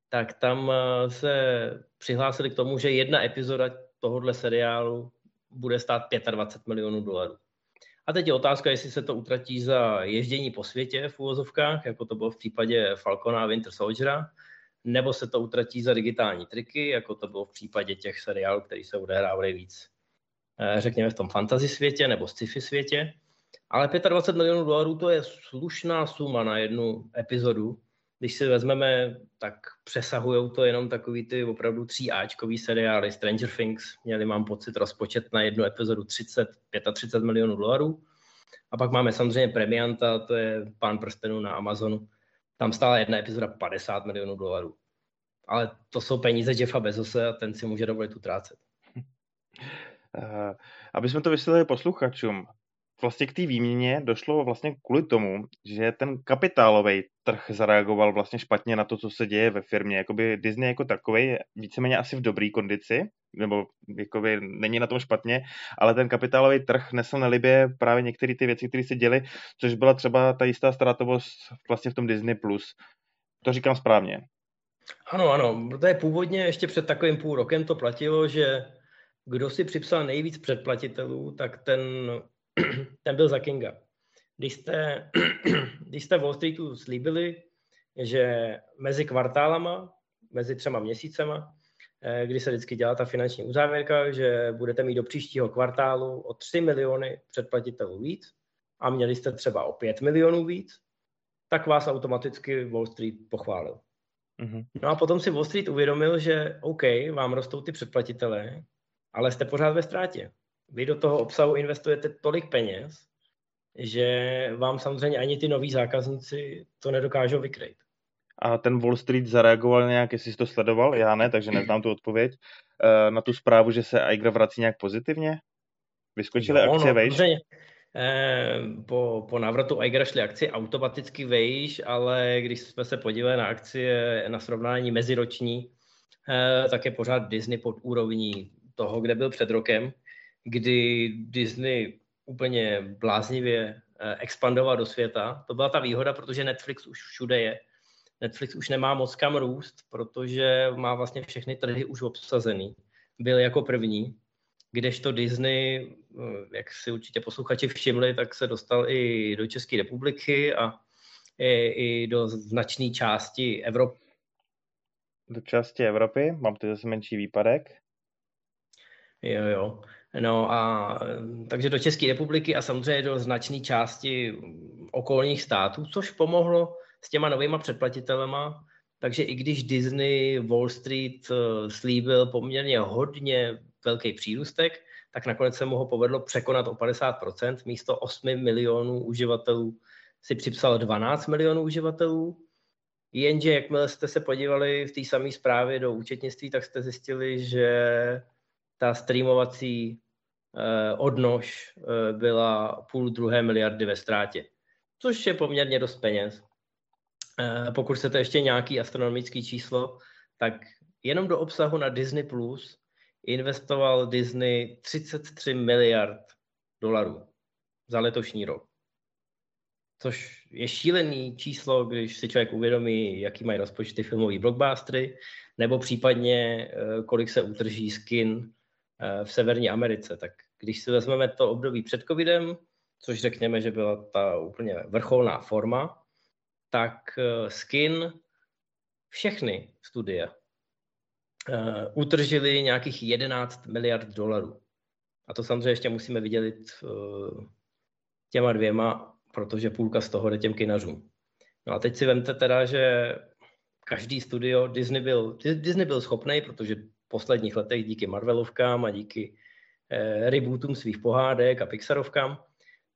tak tam eh, se přihlásili k tomu, že jedna epizoda tohohle seriálu bude stát 25 milionů dolarů. A teď je otázka, jestli se to utratí za ježdění po světě v úvozovkách, jako to bylo v případě Falcona a Winter Soldiera, nebo se to utratí za digitální triky, jako to bylo v případě těch seriálů, které se odehrávaly víc, eh, řekněme, v tom fantasy světě nebo sci-fi světě. Ale 25 milionů dolarů to je slušná suma na jednu epizodu, když si vezmeme, tak přesahují to jenom takový ty opravdu tří Ačkový seriály. Stranger Things měli, mám pocit, rozpočet na jednu epizodu 30, 35 milionů dolarů. A pak máme samozřejmě Premianta, to je Pán prstenů na Amazonu. Tam stála jedna epizoda 50 milionů dolarů. Ale to jsou peníze Jeffa Bezose a ten si může dovolit utrácet. Uh, aby jsme to vysvětlili posluchačům, vlastně k té výměně došlo vlastně kvůli tomu, že ten kapitálový trh zareagoval vlastně špatně na to, co se děje ve firmě. Jakoby Disney jako takový je víceméně asi v dobré kondici, nebo jakoby není na tom špatně, ale ten kapitálový trh nesl nelibě právě některé ty věci, které se děly, což byla třeba ta jistá ztrátovost vlastně v tom Disney+. Plus. To říkám správně. Ano, ano, protože původně ještě před takovým půl rokem to platilo, že kdo si připsal nejvíc předplatitelů, tak ten ten byl za Kinga. Když jste, když jste Wall Streetu slíbili, že mezi kvartálama, mezi třema měsícema, eh, kdy se vždycky dělá ta finanční uzávěrka, že budete mít do příštího kvartálu o 3 miliony předplatitelů víc a měli jste třeba o 5 milionů víc, tak vás automaticky Wall Street pochválil. Mm-hmm. No a potom si Wall Street uvědomil, že OK, vám rostou ty předplatitelé, ale jste pořád ve ztrátě. Vy do toho obsahu investujete tolik peněz, že vám samozřejmě ani ty noví zákazníci to nedokážou vykrýt. A ten Wall Street zareagoval nějak, jestli jsi to sledoval, já ne, takže neznám tu odpověď, eh, na tu zprávu, že se Igra vrací nějak pozitivně? Vyskočily jo, akcie no, vejš? Eh, po, po návratu Igra šly akcie automaticky vejš, ale když jsme se podívali na akcie na srovnání meziroční, eh, tak je pořád Disney pod úrovní toho, kde byl před rokem, kdy Disney úplně bláznivě expandoval do světa. To byla ta výhoda, protože Netflix už všude je Netflix už nemá moc kam růst, protože má vlastně všechny trhy už obsazený. Byl jako první, kdežto Disney, eh, jak si určitě posluchači všimli, tak se dostal i do České republiky a i, i do značné části Evropy. Do části Evropy? Mám tu zase menší výpadek? Jo, jo. No a takže do České republiky a samozřejmě do značné části okolních států, což pomohlo s těma novýma předplatitelema, takže i když Disney Wall Street eh, slíbil poměrně hodně velký přírůstek, tak nakonec se mu ho povedlo překonat o 50%. Místo 8 milionů uživatelů si připsal 12 milionů uživatelů. Jenže jakmile jste se podívali v té samé zprávě do účetnictví, tak jste zjistili, že ta streamovací odnož eh, byla půl druhé miliardy ve ztrátě, což je poměrně dost peněz. Eh, pokud chcete ještě nějaký astronomický číslo, tak jenom do obsahu na Disney Plus investoval Disney 33 miliard dolarů za letošní rok. Což je šílený číslo, když si člověk uvědomí, jaký mají rozpočty filmový blockbustery, nebo případně eh, kolik se utrží skin eh, v Severní Americe. Tak když si vezmeme to období před covidem, což řekněme, že byla ta úplně vrcholná forma, tak eh, Skin všechny studie uh, utržili nějakých 11 miliard dolarů. A to samozřejmě ještě musíme vydělit uh, těma dvěma, protože půlka z toho jde těm kinařům. No a teď si vemte teda, že každý studio Disney byl, Disney byl schopný, protože v posledních letech díky Marvelovkám a díky eh, rebootům svých pohádek a Pixarovkám,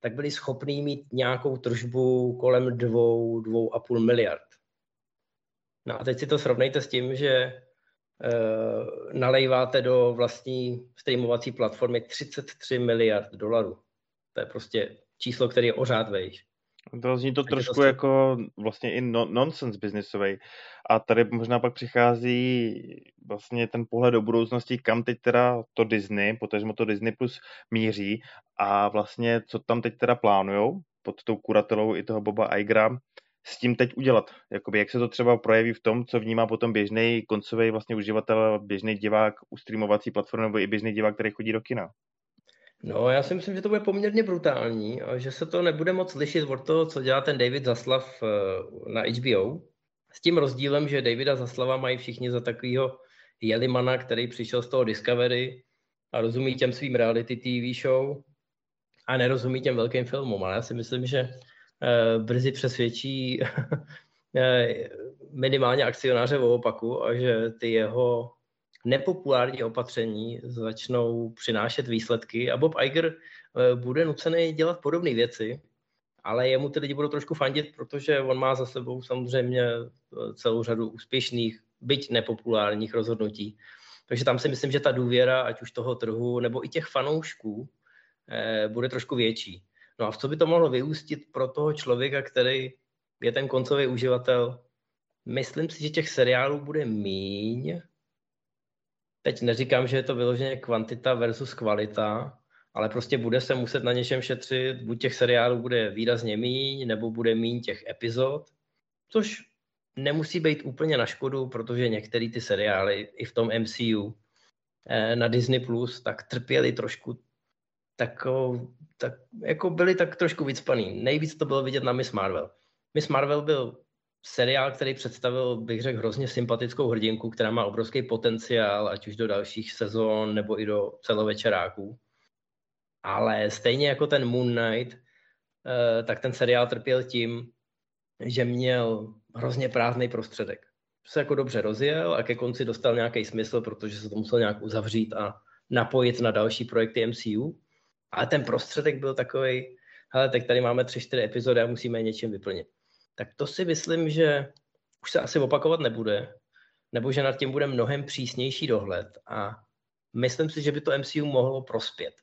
tak byli schopní mít nějakou tržbu kolem dvou, dvou a půl miliard. No a teď si to srovnejte s tím, že uh, nalejváte do vlastní streamovací platformy 33 miliard dolarů. To je prostě číslo, které je ořád vejš. To zní to trošku to jako vlastně i no, nonsense biznisový. A tady možná pak přichází vlastně ten pohled do budoucnosti, kam teď teda to Disney, protože to Disney Plus míří a vlastně co tam teď teda plánujou pod tou kuratelou i toho Boba Igra s tím teď udělat. Jakoby, jak se to třeba projeví v tom, co vnímá potom běžný koncový vlastně uživatel, běžný divák u streamovací platformy nebo i běžný divák, který chodí do kina. No, já si myslím, že to bude poměrně brutální a že se to nebude moc lišit od toho, co dělá ten David Zaslav eh, na HBO. S tím rozdílem, že Davida Zaslava mají všichni za takového Jelimana, který přišel z toho Discovery a rozumí těm svým reality TV show a nerozumí těm velkým filmům. Ale já si myslím, že eh, brzy přesvědčí eh, minimálně akcionáře o opaku a že ty jeho nepopulární opatření začnou přinášet výsledky a Bob Iger eh, bude nucený dělat podobné věci, ale jemu ty lidi budou trošku fandit, protože on má za sebou samozřejmě eh, celou řadu úspěšných, byť nepopulárních rozhodnutí. Takže tam si myslím, že ta důvěra, ať už toho trhu, nebo i těch fanoušků, eh, bude trošku větší. No a v co by to mohlo vyústit pro toho člověka, který je ten koncový uživatel? Myslím si, že těch seriálů bude míň, Teď neříkám, že je to vyloženě kvantita versus kvalita, ale prostě bude se muset na něčem šetřit, buď těch seriálů bude výrazně míň, nebo bude míň těch epizod, což nemusí být úplně na škodu, protože některé ty seriály i v tom MCU eh, na Disney Plus tak trpěli trošku tak, tak jako byli tak trošku vycpaný. Nejvíc to bylo vidět na Miss Marvel. Miss Marvel byl seriál, který představil, bych řekl, hrozně sympatickou hrdinku, která má obrovský potenciál, ať už do dalších sezon nebo i do celovečeráků. Ale stejně jako ten Moon Knight, eh, tak ten seriál trpěl tím, že měl hrozně prázdný prostředek. se jako dobře rozjel a ke konci dostal nějaký smysl, protože se to musel nějak uzavřít a napojit na další projekty MCU. Ale ten prostředek byl takový, hele, tak tady máme tři, čtyři epizody a musíme je něčím vyplnit. Tak to si myslím, že už se asi opakovat nebude, nebo že nad tím bude mnohem přísnější dohled a myslím si, že by to MCU mohlo prospět.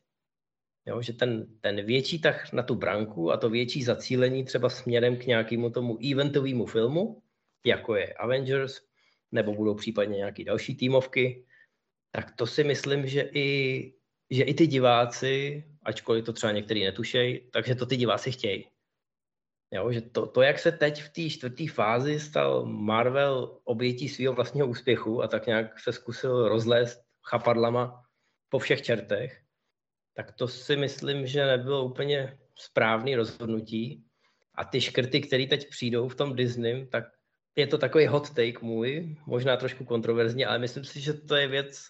Jo, že ten, ten větší tah na tu branku a to větší zacílení třeba směrem k nějakému tomu eventovému filmu, jako je Avengers, nebo budou případně nějaké další týmovky, tak to si myslím, že i, že i ty diváci, ačkoliv to třeba některý netušejí, takže to ty diváci chtějí. Jo, že to, to, jak se teď v té čtvrté fázi stal Marvel obětí svého vlastního úspěchu a tak nějak se zkusil rozlézt chapadlama po všech čertech, tak to si myslím, že nebylo úplně správný rozhodnutí. A ty škrty, které teď přijdou v tom Disney, tak je to takový hot take můj, možná trošku kontroverzní, ale myslím si, že to je věc,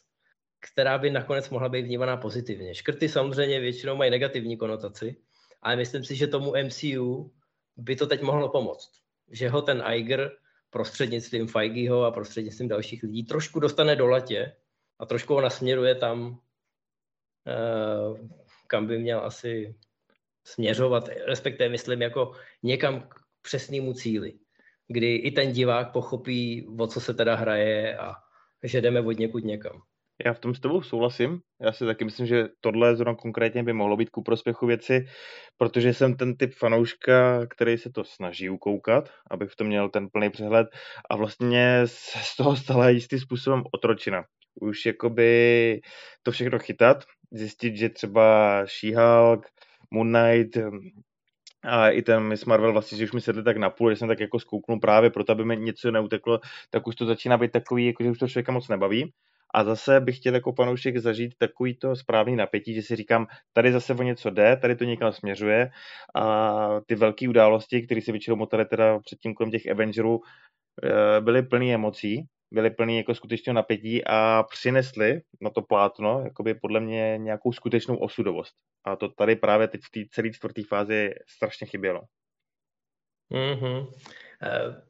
která by nakonec mohla být vnímaná pozitivně. Škrty samozřejmě většinou mají negativní konotaci, ale myslím si, že tomu MCU by to teď mohlo pomoct. Že ho ten Iger prostřednictvím Feigeho a prostřednictvím dalších lidí trošku dostane do latě a trošku ho nasměruje tam, eh, kam by měl asi směřovat, respektive myslím jako někam k přesnému cíli, kdy i ten divák pochopí, o co se teda hraje a že jdeme od někud někam. Já v tom s tebou souhlasím. Já si taky myslím, že tohle zrovna konkrétně by mohlo být ku prospěchu věci, protože jsem ten typ fanouška, který se to snaží ukoukat, abych v tom měl ten plný přehled a vlastně z toho stala jistým způsobem otročina. Už jakoby to všechno chytat, zjistit, že třeba She-Hulk, Moon Knight, a i ten Miss Marvel vlastně, že už mi sedli tak napůl, že jsem tak jako zkouknul právě proto, aby mi něco neuteklo, tak už to začíná být takový, jako že už to člověka moc nebaví. A zase bych chtěl jako fanoušek zažít takový to správný napětí, že si říkám, tady zase o něco jde, tady to někam směřuje a ty velké události, které se většinou motaly teda předtím kolem těch Avengerů, eh, byly plný emocí, byly plný jako skutečného napětí a přinesly na to plátno jakoby podle mě nějakou skutečnou osudovost. A to tady právě teď v té celé čtvrté fázi strašně chybělo. Mm-hmm.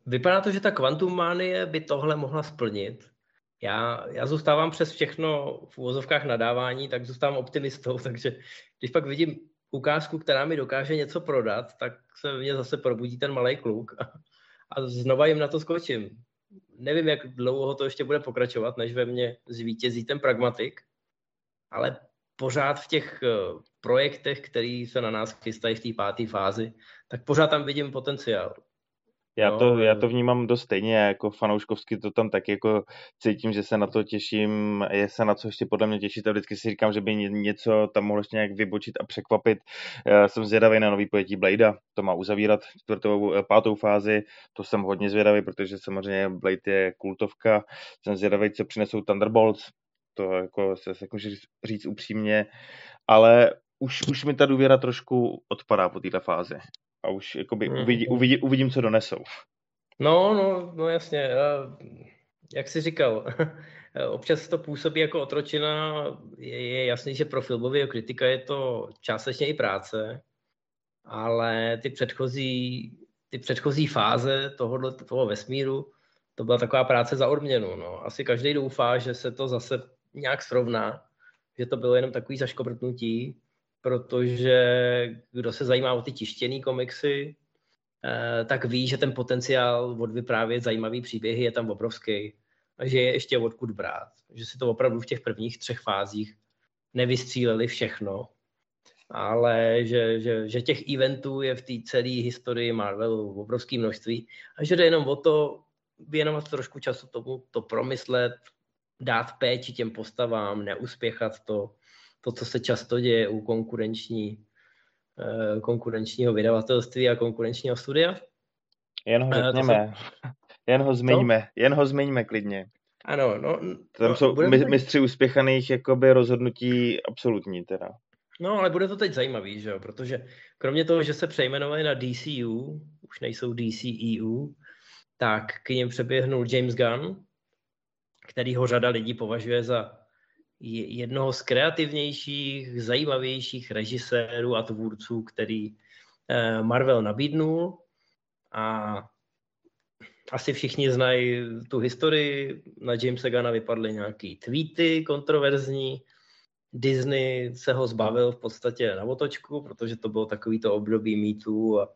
Vypadá to, že ta Quantum Manie by tohle mohla splnit, já, já zůstávám přes všechno v úvozovkách nadávání, tak zůstávám optimistou, takže když pak vidím ukázku, která mi dokáže něco prodat, tak se mě zase probudí ten malý kluk a, a znova jim na to skočím. Nevím, jak dlouho to ještě bude pokračovat, než ve mně zvítězí ten pragmatik, ale pořád v těch eh, projektech, které se na nás chystají v té páté fázi, tak pořád tam vidím potenciál. Já, to, já to vnímám dost stejně, jako fanouškovsky to tam tak jako cítím, že se na to těším, je se na co ještě podle mě těšit a vždycky si říkám, že by něco tam mohlo ještě nějak vybočit a překvapit. Já jsem zvědavý na nový pojetí Bladea, to má uzavírat čtvrtou, eh, pátou fázi, to jsem hodně zvědavý, protože samozřejmě Blade je kultovka, jsem zvědavý, co přinesou Thunderbolts, to jako se, se můžu říct upřímně, ale už, už mi ta důvěra trošku odpadá po této fázi a už jakoby mm. uvidí, uvidí, uvidím, co donesou. No, no, no jasně. Jak jsi říkal, občas to působí jako otročina. Je, je jasný, že pro filmového kritika je to částečně i práce, ale ty předchozí, ty předchozí fáze tohohle, toho vesmíru, to byla taková práce za odměnu. No. Asi každý doufá, že se to zase nějak srovná, že to bylo jenom takový zaškobrtnutí, protože kdo se zajímá o ty tištěné komiksy, eh, tak ví, že ten potenciál od vyprávět zajímavý příběhy je tam obrovský a že je ještě odkud brát. Že si to opravdu v těch prvních třech fázích nevystříleli všechno, ale že, že, že těch eventů je v té celé historii Marvelu obrovské množství a že jde jenom o to věnovat trošku času tomu, to promyslet, dát péči těm postavám, neuspěchat to, to, co se často děje u konkurenční, eh, konkurenčního vydavatelství a konkurenčního studia. Jen ho eh, řekněme, se... jen ho zmiňme, to? jen ho zmiňme klidně. Ano, no. Tam no, jsou mistři uspěchaných jakoby rozhodnutí absolutní teda. No, ale bude to teď zajímavý, že jo, protože kromě toho, že se přejmenovali na DCU, už nejsou DCEU, tak k ním přeběhnul James Gunn, který ho řada lidí považuje za jednoho z kreativnějších, zajímavějších režisérů a tvůrců, který eh, Marvel nabídnul a asi všichni znají tu historii. Na Jamesa Gana vypadly nějaký tweety kontroverzní. Disney se ho zbavil v podstatě na otočku, protože to bylo takový to období mýtů a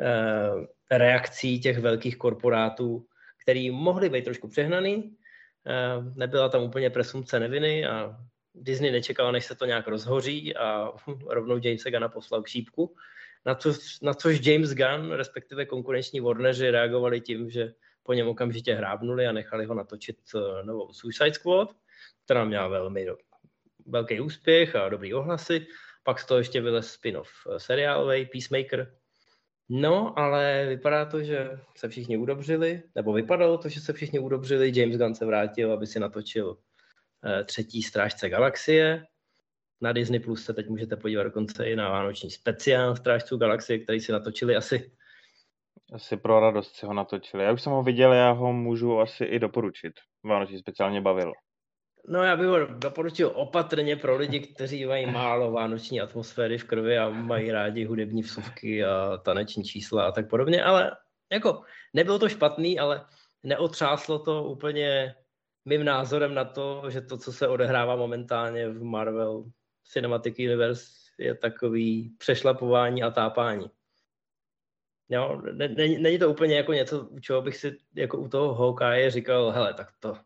e, reakcí těch velkých korporátů, který mohly být trošku přehnaný. E, nebyla tam úplně presumce neviny a Disney nečekal, než se to nějak rozhoří a rovnou Jamesa Gana poslal k šípku. Na, co, na což James Gunn, respektive konkurenční Warneri, reagovali tím, že po něm okamžitě hrábnuli a nechali ho natočit eh, novou Suicide Squad, která měla velmi velký úspěch a dobrý ohlasy. Pak z toho ještě vylez spin-off eh, seriálový Peacemaker. No, ale vypadá to, že se všichni udobřili, nebo vypadalo to, že se všichni udobřili. James Gunn se vrátil, aby si natočil eh, třetí strážce galaxie. Na Disney Plus se teď můžete podívat dokonce i na vánoční speciál Strážců galaxie, který si natočili asi. Asi pro radost si ho natočili. Já už jsem ho viděl, já ho můžu asi i doporučit. Vánoční speciálně bavil. No já bych ho doporučil opatrně pro lidi, kteří mají málo vánoční atmosféry v krvi a mají rádi hudební vsuvky a taneční čísla a tak podobně, ale jako nebylo to špatný, ale neotřáslo to úplně mým názorem na to, že to, co se odehrává momentálně v Marvel Cinematic Universe, je takový přešlapování a tápání. Jo, není to úplně jako něco, u čeho bych si jako u toho Hawkeye říkal, hele, tak to,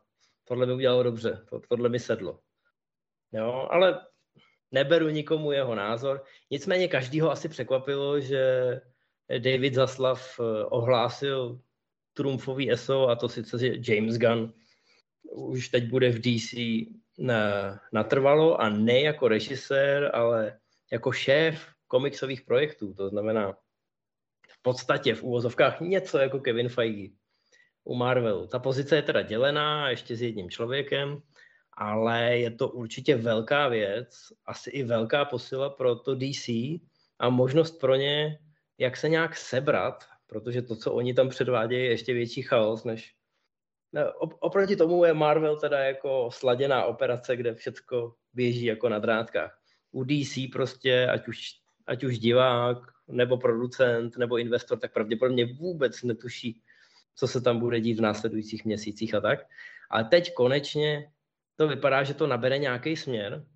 tohle mi udělalo dobře, to, tohle mi sedlo. Jo, ale neberu nikomu jeho názor. Nicméně každýho asi překvapilo, že David Zaslav eh, ohlásil trumfový ESO a to sice, že James Gunn už teď bude v DC na, natrvalo a ne jako režisér, ale jako šéf komiksových projektů. To znamená v podstatě v úvozovkách něco jako Kevin Feige u Marvelu. Ta pozice je teda dělená ještě s jedním člověkem, ale je to určitě velká věc, asi i velká posila pro to DC a možnost pro ně, jak se nějak sebrat, protože to, co oni tam předvádějí, je ještě větší chaos, než oproti tomu je Marvel teda jako sladěná operace, kde všechno běží jako na drátkách. U DC prostě, ať už, ať už divák, nebo producent, nebo investor, tak pravděpodobně vůbec netuší, co se tam bude dít v následujících měsících a tak. Ale teď konečně to vypadá, že to nabere nějaký směr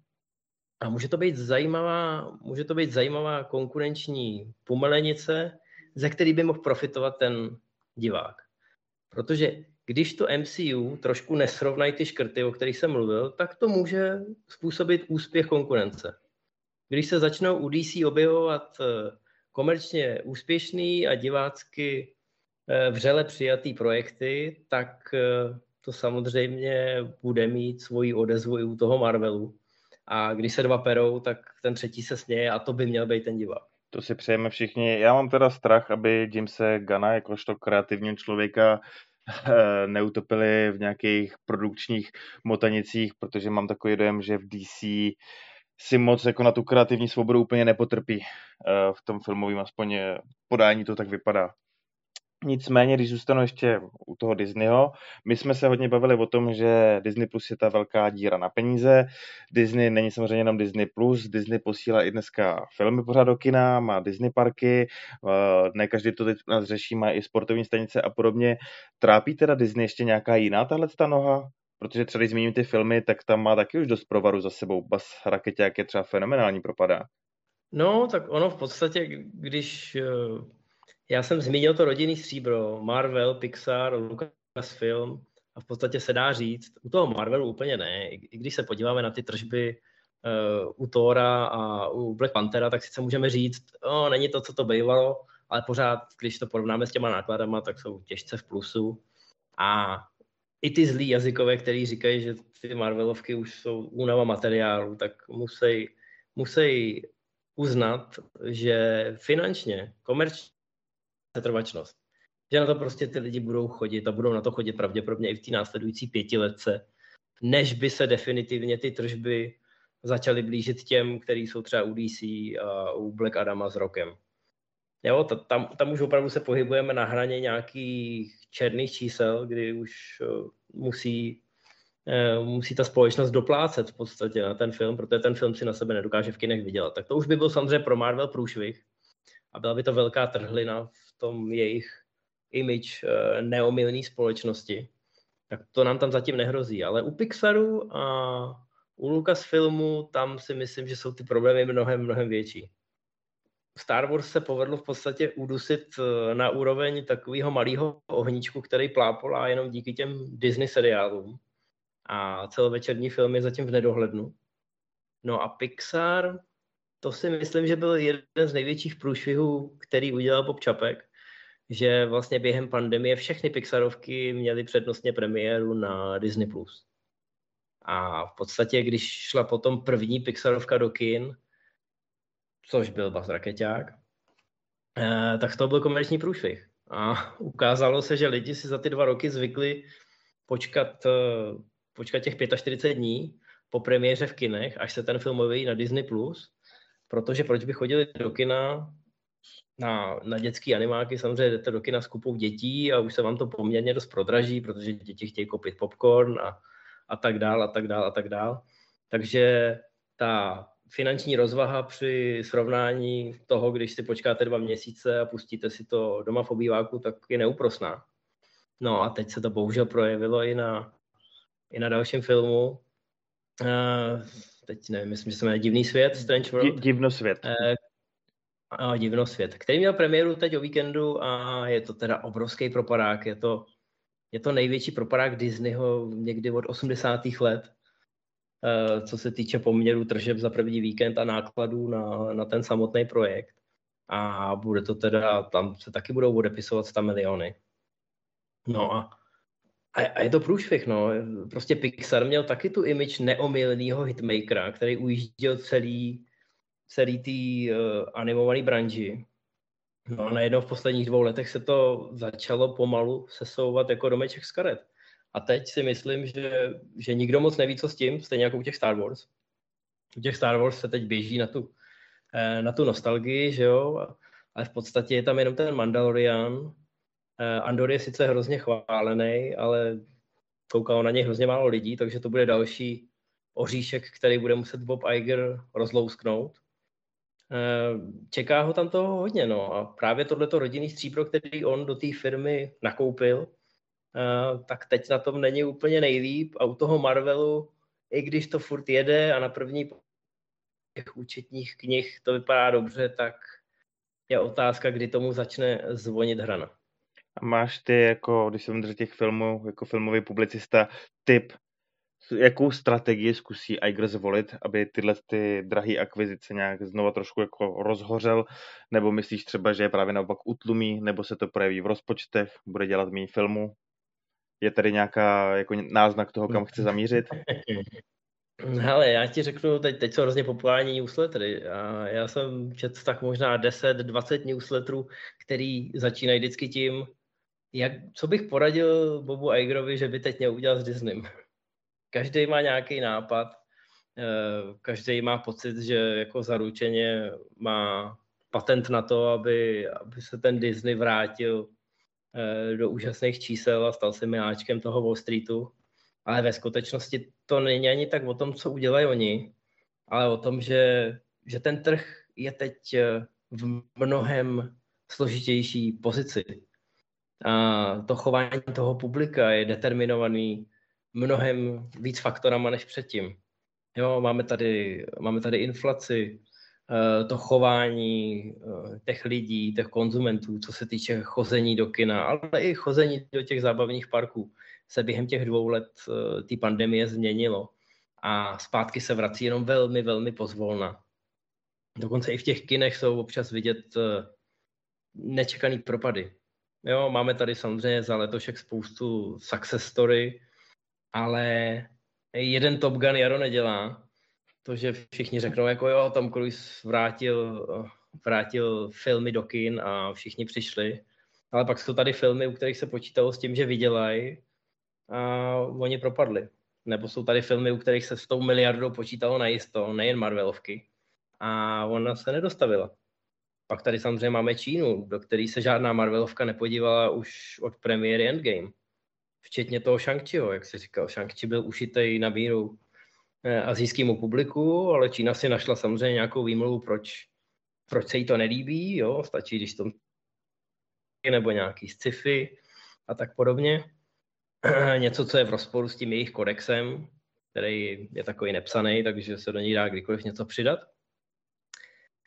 a může to být zajímavá, může to být zajímavá konkurenční pomelenice, ze který by mohl profitovat ten divák. Protože když to MCU trošku nesrovnají ty škrty, o kterých jsem mluvil, tak to může způsobit úspěch konkurence. Když se začnou u DC objevovat eh, komerčně úspěšný a divácky vřele přijatý projekty, tak eh, to samozřejmě bude mít svoji odezvu i u toho Marvelu. A když se dva perou, tak ten třetí se směje a to by měl být ten divák. To si přejeme všichni. Já mám teda strach, aby Jamese Gana, jakožto kreativního člověka, eh, neutopili v nějakých produkčních motanicích, protože mám takový dojem, že v DC si moc jako na tu kreativní svobodu úplně nepotrpí v tom filmovém, aspoň podání to tak vypadá. Nicméně, když zůstanu ještě u toho Disneyho, my jsme se hodně bavili o tom, že Disney Plus je ta velká díra na peníze. Disney není samozřejmě jenom Disney Plus, Disney posílá i dneska filmy pořád do kina, má Disney parky, eh, ne každý to teď nás řeší, má i sportovní stanice a podobně. Trápí teda Disney ještě nějaká jiná tahle ta noha? Protože třeba když zmíním ty filmy, tak tam má taky už dost provaru za sebou. Bas Raketě, jak je třeba fenomenální propadá. No, tak ono v podstatě, když eh, já jsem zmínil to rodinný stříbro, Marvel, Pixar, Lucasfilm a v podstatě se dá říct, u toho Marvelu úplně ne, i když se podíváme na ty tržby uh, u Thora a u Black Panthera, tak sice můžeme říct, oh, není to, co to bývalo, ale pořád, když to porovnáme s těma nákladama, tak jsou těžce v plusu. A i ty zlí jazykové, který říkají, že ty Marvelovky už jsou únava materiálu, tak musí, musí uznat, že finančně, komerčně setrvačnost. Že na to prostě ty lidi budou chodit a budou na to chodit pravděpodobně i v té následující pětiletce, než by se definitivně ty tržby začaly blížit těm, který jsou třeba u DC a u Black Adama s rokem. Jo, tam, tam už opravdu se pohybujeme na hraně nějakých černých čísel, kdy už eh, musí, eh, musí ta společnost doplácet v podstatě na ten film, protože ten film si na sebe nedokáže v kinech vydělat. Tak to už by byl samozřejmě pro Marvel průšvih a byla by to velká trhlina v tom jejich image uh, neomilné společnosti, tak to nám tam zatím nehrozí. Ale u Pixaru a u Lucasfilmu tam si myslím, že jsou ty problémy mnohem, mnohem větší. Star Wars se povedlo v podstatě udusit eh, na úroveň takového malého ohníčku, který plápolá jenom díky těm Disney seriálům. A celovečerní filmy zatím v nedohlednu. No a Pixar, to si myslím, že byl jeden z největších průšvihů, který udělal Bob Čapek, že vlastně během pandemie všechny Pixarovky měly přednostně premiéru na Disney+. A v podstatě, když šla potom první Pixarovka do kin, což byl Bas Raketák, eh, tak to byl komerční průšvih. A ukázalo se, že lidi si za ty dva roky zvykli počkat, eh, počkat těch 45 dní po premiéře v kinech, až se ten film objeví na Disney+, Plus, protože proč by chodili do kina na, na dětské animáky, samozřejmě jdete do kina s kupou dětí a už se vám to poměrně dost prodraží, protože děti chtějí koupit popcorn a, a tak dál, a tak dál, a tak dál. Takže ta finanční rozvaha při srovnání toho, když si počkáte dva měsíce a pustíte si to doma v obýváku, tak je neúprosná. No a teď se to bohužel projevilo i na, i na dalším filmu. Uh, teď nevím, myslím, že se jmenuje Divný svět, Strange World. Divnosvět. Uh, a Divnosvět, který měl premiéru teď o víkendu a je to teda obrovský propadák. Je to, je to největší propadák Disneyho někdy od 80. let Eh, co se týče poměru tržeb za první víkend a nákladů na, na ten samotný projekt. A bude to teda, tam se taky budou odepisovat 100 miliony. No a, a je to průšvih, no. Prostě Pixar měl taky tu image neomylného hitmakera, který ujížděl celý, celý tý uh, animovaný branži. No a najednou v posledních dvou letech se to začalo pomalu sesouvat jako domeček z karet. A teď si myslím, že, že nikdo moc neví, co s tím, stejně jako u těch Star Wars. U těch Star Wars se teď běží na tu, eh, na tu nostalgii, že jo, ale v podstatě je tam jenom ten Mandalorian. Eh, Andor je sice hrozně chválený, ale koukalo na něj hrozně málo lidí, takže to bude další oříšek, který bude muset Bob Iger rozlousknout. Eh, čeká ho tam toho hodně, no a právě tohleto rodinný stříbro, který on do té firmy nakoupil, Eh, tak teď na tom není úplně nejlíp a u toho Marvelu, i když to furt jede a na první těch účetních knih to vypadá dobře, tak je otázka, kdy tomu začne zvonit hrana. Máš ty, jako, když jsem těch filmů, jako filmový publicista, typ, jakou strategii zkusí Iger zvolit, aby tyhle ty drahé akvizice nějak znova trošku jako rozhořel, nebo myslíš třeba, že je právě naopak utlumí, nebo se to projeví v rozpočtech, bude dělat méně filmu? Je tady nějaká jako náznak toho, kam chce zamířit? Hele, já ti řeknu, teď, teď jsou hrozně populární newslettery a já jsem četl tak možná 10-20 newsletterů, který začínají vždycky tím, jak, co bych poradil Bobu Igerovi, že by teď měl udělat s Disneym. Každý má nějaký nápad, eh, každý má pocit, že jako zaručeně má patent na to, aby, aby se ten Disney vrátil Eh, do úžasných čísel a stal se miláčkem toho Wall Streetu. Ale ve skutečnosti to není ani tak o tom, co udělají oni, ale o tom, že, že ten trh je teď eh, v mnohem složitější pozici. A to chování toho publika je determinovaný mnohem víc faktorama než předtím. Jo, máme tady, máme tady inflaci, Eh, to chování eh, těch lidí, těch konzumentů, co se týče chození do kina, ale i chození do těch zábavních parků se během těch dvou let eh, té pandemie změnilo. A zpátky se vrací jenom velmi, velmi pozvolna. Dokonce i v těch kinech jsou občas vidět nečekaný propady. Jo, máme tady samozřejmě za letošek spoustu success story, ale jeden Top Gun Jaro nedělá to, že všichni řeknou, jako jo, Tom Cruise vrátil, vrátil filmy do kin a všichni přišli. Ale pak jsou tady filmy, u kterých se počítalo s tím, že vydělají a oni propadli. Nebo jsou tady filmy, u kterých se s tou miliardou počítalo najisto, nejen Marvelovky. A ona se nedostavila. Pak tady samozřejmě máme Čínu, do které se žádná Marvelovka nepodívala už od premiéry Endgame. Včetně toho shang jak si říkal. shang byl ušitej na míru Eh, azijskému publiku, ale Čína si našla samozřejmě nějakou výmluvu, proč, proč se jí to nelíbí. Jo? Stačí, když to nebo nějaký sci-fi a tak podobně. Něco, co je v rozporu s tím jejich kodexem, který je takový nepsaný, takže se do něj dá kdykoliv něco přidat.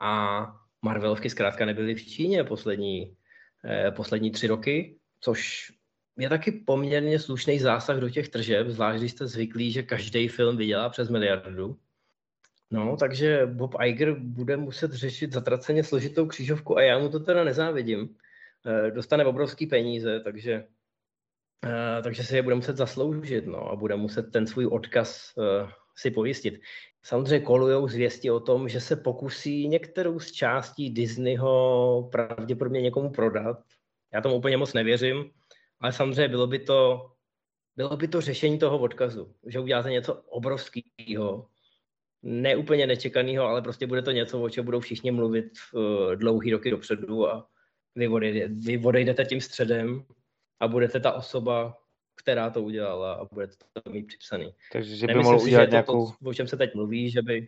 A Marvelovky zkrátka nebyly v Číně poslední, eh, poslední tři roky, což je taky poměrně slušný zásah do těch tržeb, zvlášť když jste zvyklí, že každý film vydělá přes miliardu. No, takže Bob Iger bude muset řešit zatraceně složitou křížovku a já mu to teda nezávidím. Eh, dostane obrovský peníze, takže, eh, takže si je bude muset zasloužit no, a bude muset ten svůj odkaz eh, si pojistit. Samozřejmě kolujou zvěsti o tom, že se pokusí některou z částí Disneyho pravděpodobně někomu prodat. Já tomu úplně moc nevěřím, ale samozřejmě bylo by to, bylo by to řešení toho odkazu, že uděláte něco obrovského, neúplně nečekaného, ale prostě bude to něco, o čem budou všichni mluvit uh, dlouhý roky dopředu a vy, odejde, vy odejdete tím středem a budete ta osoba, která to udělala a budete to mít připsaný. Takže že by Nemyslím mohl si, udělat že nějakou... To, o čem se teď mluví, že by...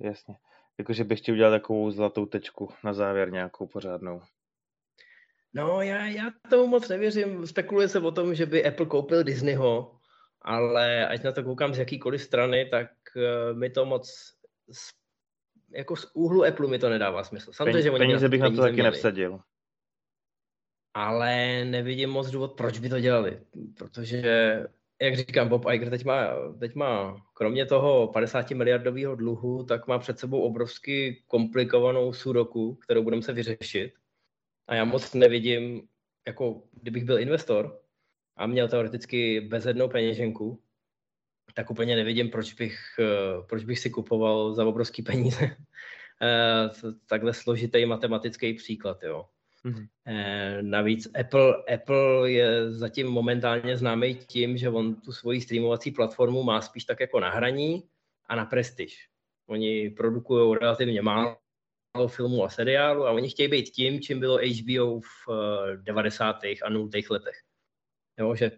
Jasně. Jakože bych chtěl udělat takovou zlatou tečku na závěr nějakou pořádnou. No, já, já tomu moc nevěřím. Spekuluje se o tom, že by Apple koupil Disneyho, ale ať na to koukám z jakýkoliv strany, tak uh, mi to moc z, jako z úhlu Apple mi to nedává smysl. Samozřejmě, že oni peníze bych na to taky měli. nevsadil. Ale nevidím moc důvod, proč by to dělali. Protože, jak říkám, Bob Iger teď má, teď má kromě toho 50 miliardového dluhu, tak má před sebou obrovsky komplikovanou sudoku, kterou budeme se vyřešit. A já moc nevidím, jako kdybych byl investor, a měl teoreticky bezednou peněženku, tak úplně nevidím, proč bych, proč bych si kupoval za obrovský peníze eh, takhle složitý matematický příklad. Jo. Mm-hmm. Navíc Apple, Apple je zatím momentálně známý tím, že on tu svoji streamovací platformu má spíš tak jako na hraní a na prestiž. Oni produkují relativně málo filmů a seriálu a oni chtějí být tím, čím bylo HBO v 90. a 0. letech. Jo, že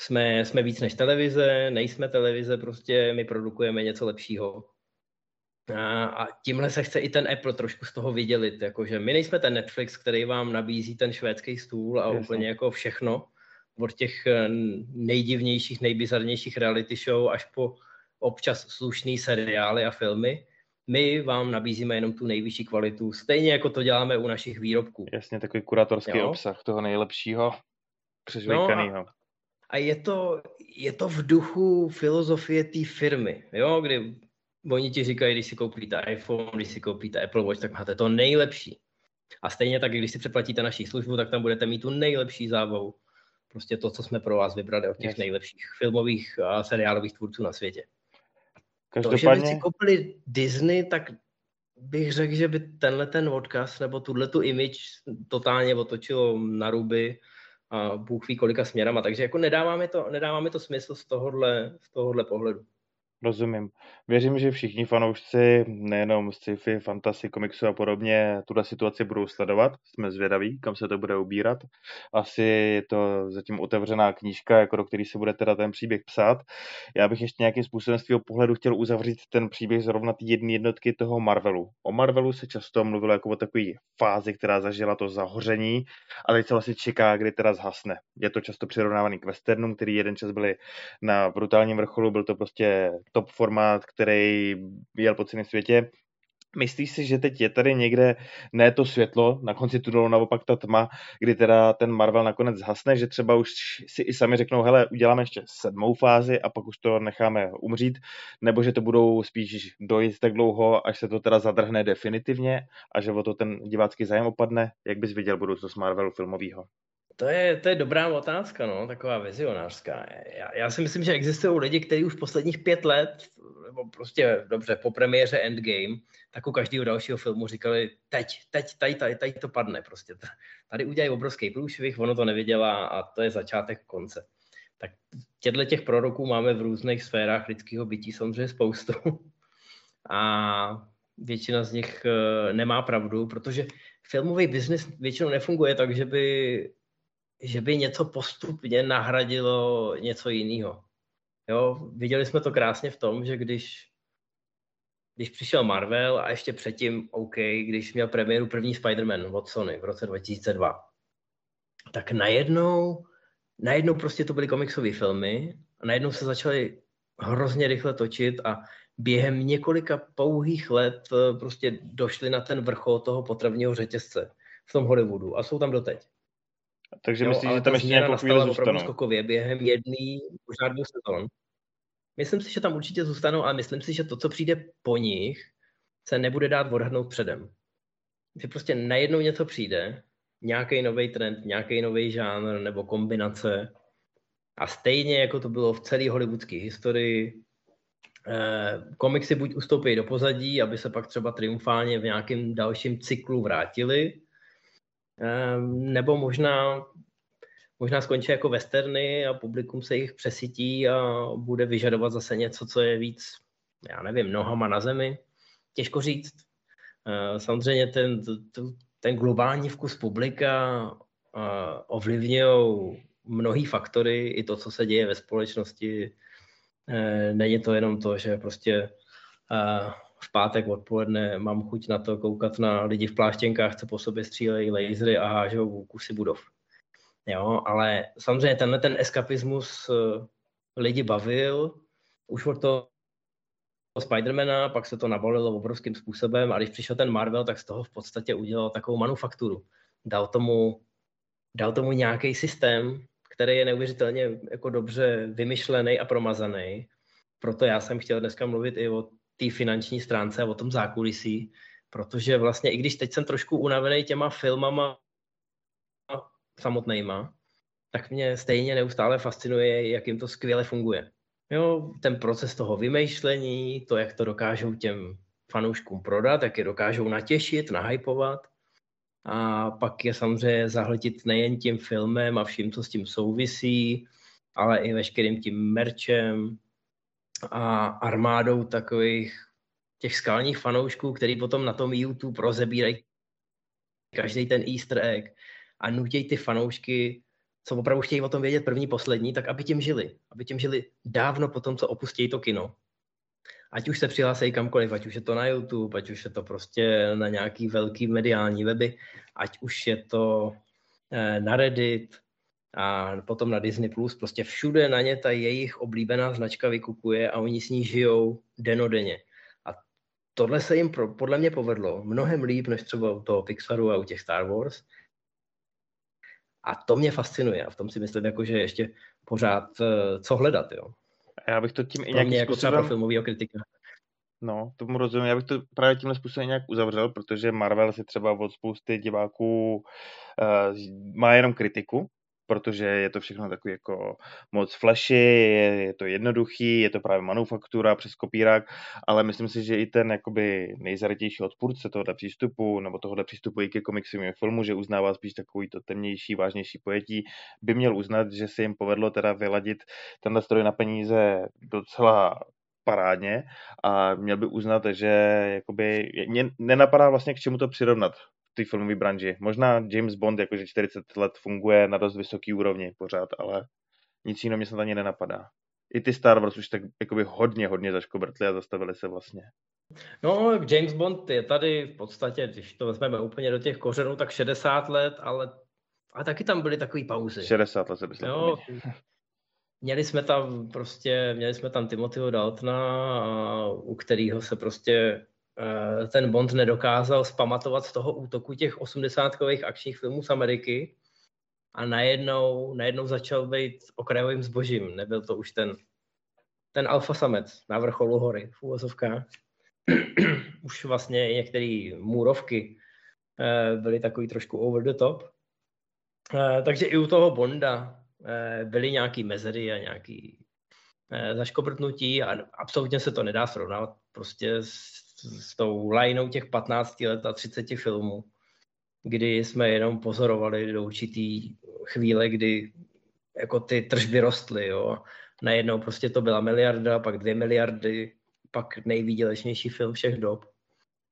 jsme, jsme víc než televize, nejsme televize, prostě my produkujeme něco lepšího. A, a tímhle se chce i ten Apple trošku z toho vydělit, jakože my nejsme ten Netflix, který vám nabízí ten švédský stůl a Jasně. úplně jako všechno, od těch eh, nejdivnějších, nejbizarnějších reality show až po občas slušný seriály a filmy. My vám nabízíme jenom tu nejvyšší kvalitu, stejně jako to děláme u našich výrobků. Jasně, takový kuratorský jo? obsah toho nejlepšího přežvejkanýho. No a, a je to, je to v duchu filozofie té firmy, jo, kdy oni ti říkají, když si koupíte iPhone, když si koupíte Apple Watch, tak máte to nejlepší. A stejně tak, když si předplatíte naší službu, tak tam budete mít tu nejlepší zábavu. Prostě to, co jsme pro vás vybrali od těch yes. nejlepších filmových a seriálových tvůrců na světě. Každopádně... To, že si koupili Disney, tak bych řekl, že by tenhle ten odkaz nebo tuhle tu image totálně otočilo na ruby a Bůh ví kolika směrama, takže jako nedáváme to, nedáváme to smysl z tohohle, z tohohle pohledu. Rozumím. Věřím, že všichni fanoušci, nejenom sci-fi, fantasy, komiksu a podobně, tuhle situaci budou sledovat. Jsme zvědaví, kam se to bude ubírat. Asi je to zatím otevřená knížka, jako do který se bude teda ten příběh psát. Já bych ještě nějakým způsobem z tvého pohledu chtěl uzavřít ten příběh zrovna ty jedné jednotky toho Marvelu. O Marvelu se často mluvilo jako o takové fázi, která zažila to zahoření, ale teď se vlastně čeká, kdy teda zhasne. Je to často přirovnávaný k westernům, který jeden čas byli na brutálním vrcholu, byl to prostě top formát, který jel po celém světě. Myslíš si, že teď je tady někde ne to světlo, na konci tunelu naopak ta tma, kdy teda ten Marvel nakonec zhasne, že třeba už si i sami řeknou, hele, uděláme ještě sedmou fázi a pak už to necháme umřít, nebo že to budou spíš dojít tak dlouho, až se to teda zadrhne definitivně a že o to ten divácký zájem opadne. Jak bys viděl budoucnost Marvelu filmového? To je, to je dobrá otázka, no, taková vizionářská. Já, já si myslím, že existují lidi, kteří už posledních pět let, nebo prostě dobře, po premiéře Endgame, tak u každého dalšího filmu říkali, teď, teď, tady, tady, tady to padne prostě. Tady udělají obrovský průšvih, ono to nevydělá a to je začátek konce. Tak těchto těch proroků máme v různých sférách lidského bytí samozřejmě spoustu. A většina z nich eh, nemá pravdu, protože filmový biznis většinou nefunguje tak, že by že by něco postupně nahradilo něco jiného. Jo, viděli jsme to krásně v tom, že když, když přišel Marvel a ještě předtím OK, když měl premiéru první Spider-Man od Sony v roce 2002. tak najednou, najednou prostě to byly komiksové filmy a najednou se začaly hrozně rychle točit a během několika pouhých let eh, prostě došli na ten vrchol toho potravního řetězce v tom Hollywoodu a jsou tam doteď. Takže jo, myslíš, že tam ještě nějakou chvíli zůstanou? skokově během jedné, možná dvou sezon. Myslím si, že tam určitě zůstanou, ale myslím si, že to, co přijde po nich, se nebude dát odhadnout předem. Že prostě najednou něco přijde, nějaký nový trend, nějaký nový žánr nebo kombinace a stejně jako to bylo v celé hollywoodské historii, eh, komiksy buď ustoupí do pozadí, aby se pak třeba triumfálně v nějakém dalším cyklu vrátili, nebo možná možná skončí jako westerny a publikum se jich přesytí a bude vyžadovat zase něco, co je víc, já nevím, nohama na zemi. Těžko říct. Eh, samozřejmě ten, ten globální vkus publika eh, ovlivňují mnohý faktory, i to, co se děje ve společnosti. Není to jenom to, že prostě v pátek odpoledne mám chuť na to koukat na lidi v pláštěnkách, co po sobě střílejí lasery a hážou kusy budov. Jo, ale samozřejmě tenhle ten eskapismus eh, lidi bavil, už od toho Spidermana, pak se to nabalilo obrovským způsobem a když přišel ten Marvel, tak z toho v podstatě udělal takovou manufakturu. Dal tomu, dal tomu nějaký systém, který je neuvěřitelně jako dobře vymyšlený a promazaný. Proto já jsem chtěl dneska mluvit i o té finanční stránce a o tom zákulisí, protože vlastně i když teď jsem trošku unavený těma filmama samotnýma, tak mě stejně neustále fascinuje, jak jim to skvěle funguje. Jo, ten proces toho vymýšlení, to, jak to dokážou těm fanouškům prodat, jak je dokážou natěšit, nahypovat. A pak je samozřejmě zahltit nejen tím filmem a vším, co s tím souvisí, ale i veškerým tím merčem a armádou takových těch skalních fanoušků, který potom na tom YouTube rozebírají každý ten easter egg, a nutějí ty fanoušky, co opravdu chtějí o tom vědět první, poslední, tak aby tím žili. Aby tím žili dávno po tom, co opustí to kino. Ať už se přihlásí kamkoliv, ať už je to na YouTube, ať už je to prostě na nějaký velký mediální weby, ať už je to eh, na Reddit a potom na Disney+, Plus, prostě všude na ně ta jejich oblíbená značka vykupuje a oni s ní žijou denodenně. A tohle se jim pro, podle mě povedlo mnohem líp, než třeba u toho Pixaru a u těch Star Wars, a to mě fascinuje a v tom si myslím, jako, že ještě pořád eh, co hledat. Jo. Já bych to tím i nějakým jako způsobem... pro filmového kritika. No, tomu rozumím. Já bych to právě tímhle způsobem nějak uzavřel, protože Marvel si třeba od spousty diváků uh, má jenom kritiku, protože je to všechno takový jako moc flashy, je, je to jednoduchý, je to právě manufaktura přes kopírák, ale myslím si, že i ten jakoby nejzaratější odpůrce tohoto přístupu, nebo tohoto přístupu i ke komiksovému filmu, že uznává spíš takový to temnější, vážnější pojetí, by měl uznat, že se jim povedlo teda vyladit tenhle stroj na peníze docela parádně a měl by uznat, že jakoby, mě nenapadá vlastně k čemu to přirovnat té filmové branži. Možná James Bond jakože 40 let funguje na dost vysoký úrovni pořád, ale nic jiného mě snad ani nenapadá. I ty Star Wars už tak jakoby hodně, hodně zaškobrtli a zastavili se vlastně. No, James Bond je tady v podstatě, když to vezmeme úplně do těch kořenů, tak 60 let, ale a taky tam byly takové pauzy. 60 let se by Měli jsme tam prostě, měli jsme tam Timothyho Daltona, u kterého se prostě ten Bond nedokázal spamatovat z toho útoku těch osmdesátkových akčních filmů z Ameriky a najednou, najednou začal být okrajovým zbožím. Nebyl to už ten, ten alfa samec na vrcholu hory v úvozovkách. už vlastně některé můrovky eh, byly takový trošku over the top. Eh, takže i u toho Bonda byly nějaký mezery a nějaký zaškobrtnutí a absolutně se to nedá srovnat prostě s s tou lineou těch 15 let a 30 filmů, kdy jsme jenom pozorovali do určitý chvíle, kdy jako ty tržby rostly, jo. Najednou prostě to byla miliarda, pak dvě miliardy, pak nejvýdělečnější film všech dob.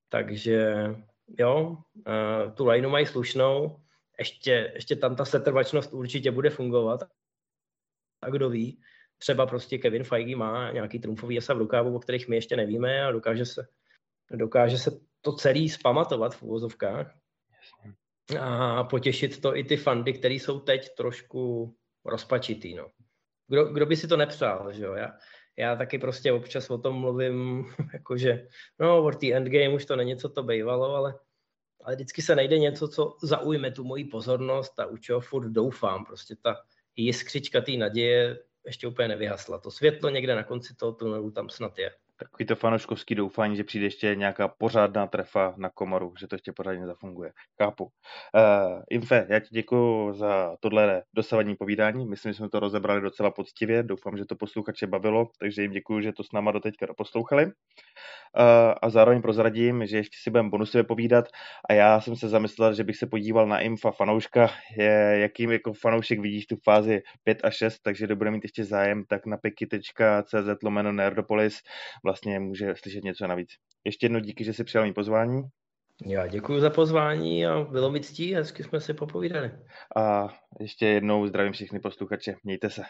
Takže jo, tu lineu mají slušnou, ještě, ještě tam ta setrvačnost určitě bude fungovat. A kdo ví, třeba prostě Kevin Feige má nějaký trumfový jesa v rukávu, o kterých my ještě nevíme a dokáže se dokáže se to celý spamatovat v úvozovkách. a potěšit to i ty fandy, které jsou teď trošku rozpačitý. No. Kdo, kdo by si to nepřál, že jo? Já, já taky prostě občas o tom mluvím, jakože, no, o té endgame už to není, co to bývalo, ale, ale vždycky se najde něco, co zaujme tu moji pozornost a u čeho furt doufám. Prostě ta jiskřička té naděje ještě úplně nevyhasla. To světlo někde na konci toho tunelu tam snad je takový to fanoškovský doufání, že přijde ještě nějaká pořádná trefa na komoru, že to ještě pořádně zafunguje. Chápu. Uh, Infe, já ti děkuji za tohle dosavadní povídání. Myslím, že jsme to rozebrali docela poctivě. Doufám, že to posluchače bavilo, takže jim děkuji, že to s náma doteďka poslouchali. Uh, a zároveň prozradím, že ještě si budeme bonusově povídat a já jsem se zamyslel, že bych se podíval na Infa fanouška, je, jakým jako fanoušek vidíš tu fázi 5 a 6, takže kdo bude mít ještě zájem, tak na peky.cz lomeno Nerdopolis vlastně může slyšet něco navíc. Ještě jednou díky, že jsi přijal mý pozvání. Já děkuji za pozvání a bylo mi ctí, hezky jsme si popovídali. A ještě jednou zdravím všechny posluchače. Mějte se.